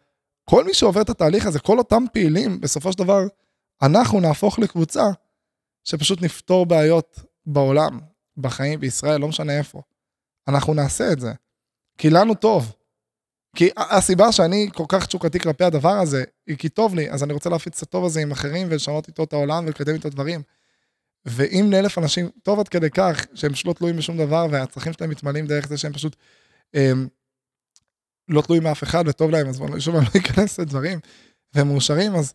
כל מי שעובר את התהליך הזה, כל אותם פעילים, בסופו של דבר, אנחנו נהפוך לקבוצה שפשוט נפתור בעיות בעולם, בחיים, בישראל, לא משנה איפה. אנחנו נעשה את זה. כי לנו טוב. כי הסיבה שאני כל כך תשוקתי כלפי הדבר הזה, היא כי טוב לי, אז אני רוצה להפיץ את הטוב הזה עם אחרים ולשנות איתו את העולם ולקדם איתו דברים. ואם לאלף אנשים טוב עד כדי כך, שהם שלא תלויים בשום דבר והצרכים שלהם מתמלאים דרך זה שהם פשוט הם, לא תלויים מאף אחד וטוב להם, אז שוב אני לא אכנס לדברים, והם מאושרים, אז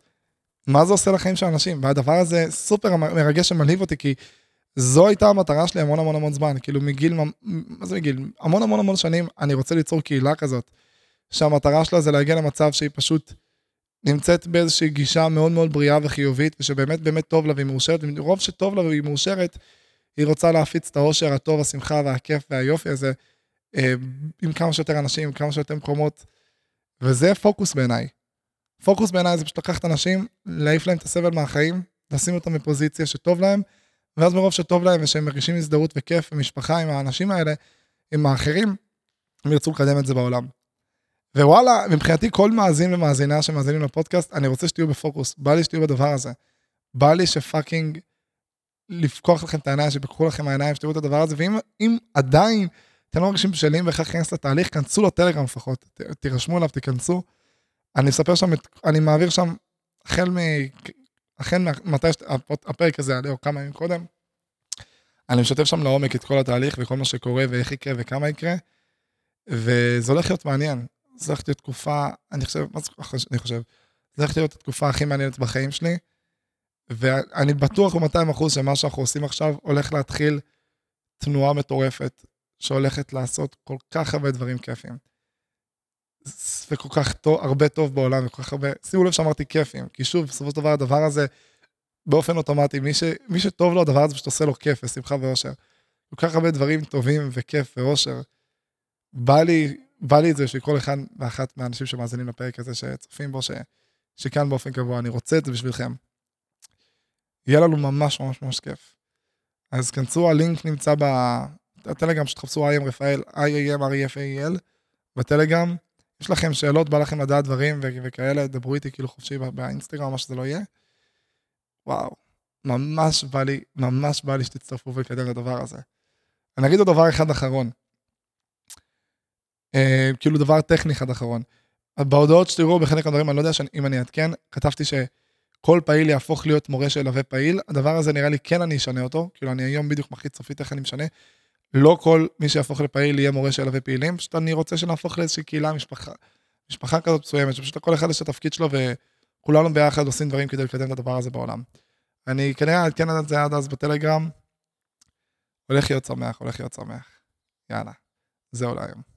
מה זה עושה לחיים של אנשים? והדבר הזה סופר מרגש ומלהיב אותי, כי זו הייתה המטרה שלי המון המון המון זמן, כאילו מגיל, מה זה מגיל? המון המון המון שנים אני רוצה ליצור קהילה כזאת, שהמטרה שלה זה להגיע למצב שהיא פשוט נמצאת באיזושהי גישה מאוד מאוד בריאה וחיובית, ושבאמת באמת טוב לה והיא מאושרת, ומרוב שטוב לה והיא מאושרת, היא רוצה להפיץ את האושר, הטוב, השמחה והכיף והיופי הזה אה, עם כמה שיותר אנשים, עם כמה שיותר מקומות, וזה פוקוס בעיניי. פוקוס בעיניי זה פשוט לקחת אנשים, להעיף להם את הסבל מהחיים, לשים אותם בפוזיציה שטוב להם, ואז מרוב שטוב להם ושהם מרגישים הזדהות וכיף ומשפחה עם האנשים האלה, עם האחרים, הם ירצו לקדם את זה בעולם. ווואלה, מבחינתי כל מאזין ומאזינה שמאזינים לפודקאסט, אני רוצה שתהיו בפוקוס, בא לי שתהיו בדבר הזה. בא לי שפאקינג לפקוח לכם את העיניים, שפקחו לכם העיניים, שתראו את הדבר הזה, ואם עדיין אתם לא מרגישים בשלים ואיך להיכנס לתהליך, כנסו לטלגרם לפחות, תירשמו אליו, תיכנסו. אני אספר שם, אני מעביר שם, החל מ... החל מתי הפרק הזה עלה, או כמה ימים קודם, אני משתף שם לעומק את כל התהליך וכל מה שקורה ואיך יקרה וכמה יקרה, וזה הולך להיות מעניין. זה הולך להיות תקופה, אני חושב, מה זה אני חושב? זה הולך להיות התקופה הכי מעניינת בחיים שלי, ואני בטוח ב-200% שמה שאנחנו עושים עכשיו הולך להתחיל תנועה מטורפת, שהולכת לעשות כל כך הרבה דברים כיפים. וכל כך טוב, הרבה טוב בעולם, וכל כך הרבה, שימו לב שאמרתי כיפים, כי שוב, בסופו של דבר הדבר הזה, באופן אוטומטי, מי, ש, מי שטוב לו הדבר הזה פשוט עושה לו כיף ושמחה ואושר. כל כך הרבה דברים טובים וכיף ואושר. בא לי, בא לי את זה שכל אחד ואחת מהאנשים שמאזינים לפרק הזה, שצופים בו, ש, שכאן באופן קבוע, אני רוצה את זה בשבילכם. יהיה לנו ממש ממש ממש כיף. אז כנסו, הלינק נמצא בטלגרם, שתחפשו IM רפאל, IAM REFAEL, בטלגרם. יש לכם שאלות, בא לכם לדעת דברים וכאלה, דברו איתי כאילו חופשי באינסטגרם, מה שזה לא יהיה. וואו, ממש בא לי, ממש בא לי שתצטרפו ולקדם את הדבר הזה. אני אגיד עוד דבר אחד אחרון. אה, כאילו דבר טכני אחד אחרון. בהודעות שתראו בחלק מהדברים, אני לא יודע אם אני אעדכן, כתבתי שכל פעיל יהפוך להיות מורה שילווה פעיל. הדבר הזה נראה לי כן אני אשנה אותו, כאילו אני היום בדיוק מחליט סופית איך אני משנה. לא כל מי שיהפוך לפעיל יהיה מורה שילווה פעילים, פשוט אני רוצה שנהפוך לאיזושהי קהילה, משפחה, משפחה כזאת מסוימת, שפשוט כל אחד יש את התפקיד שלו וכולנו ביחד עושים דברים כדי לקדם את הדבר הזה בעולם. אני כנראה אעדכן את זה עד אז בטלגרם. הולך להיות שמח, הולך להיות שמח. יאללה, זהו להיום.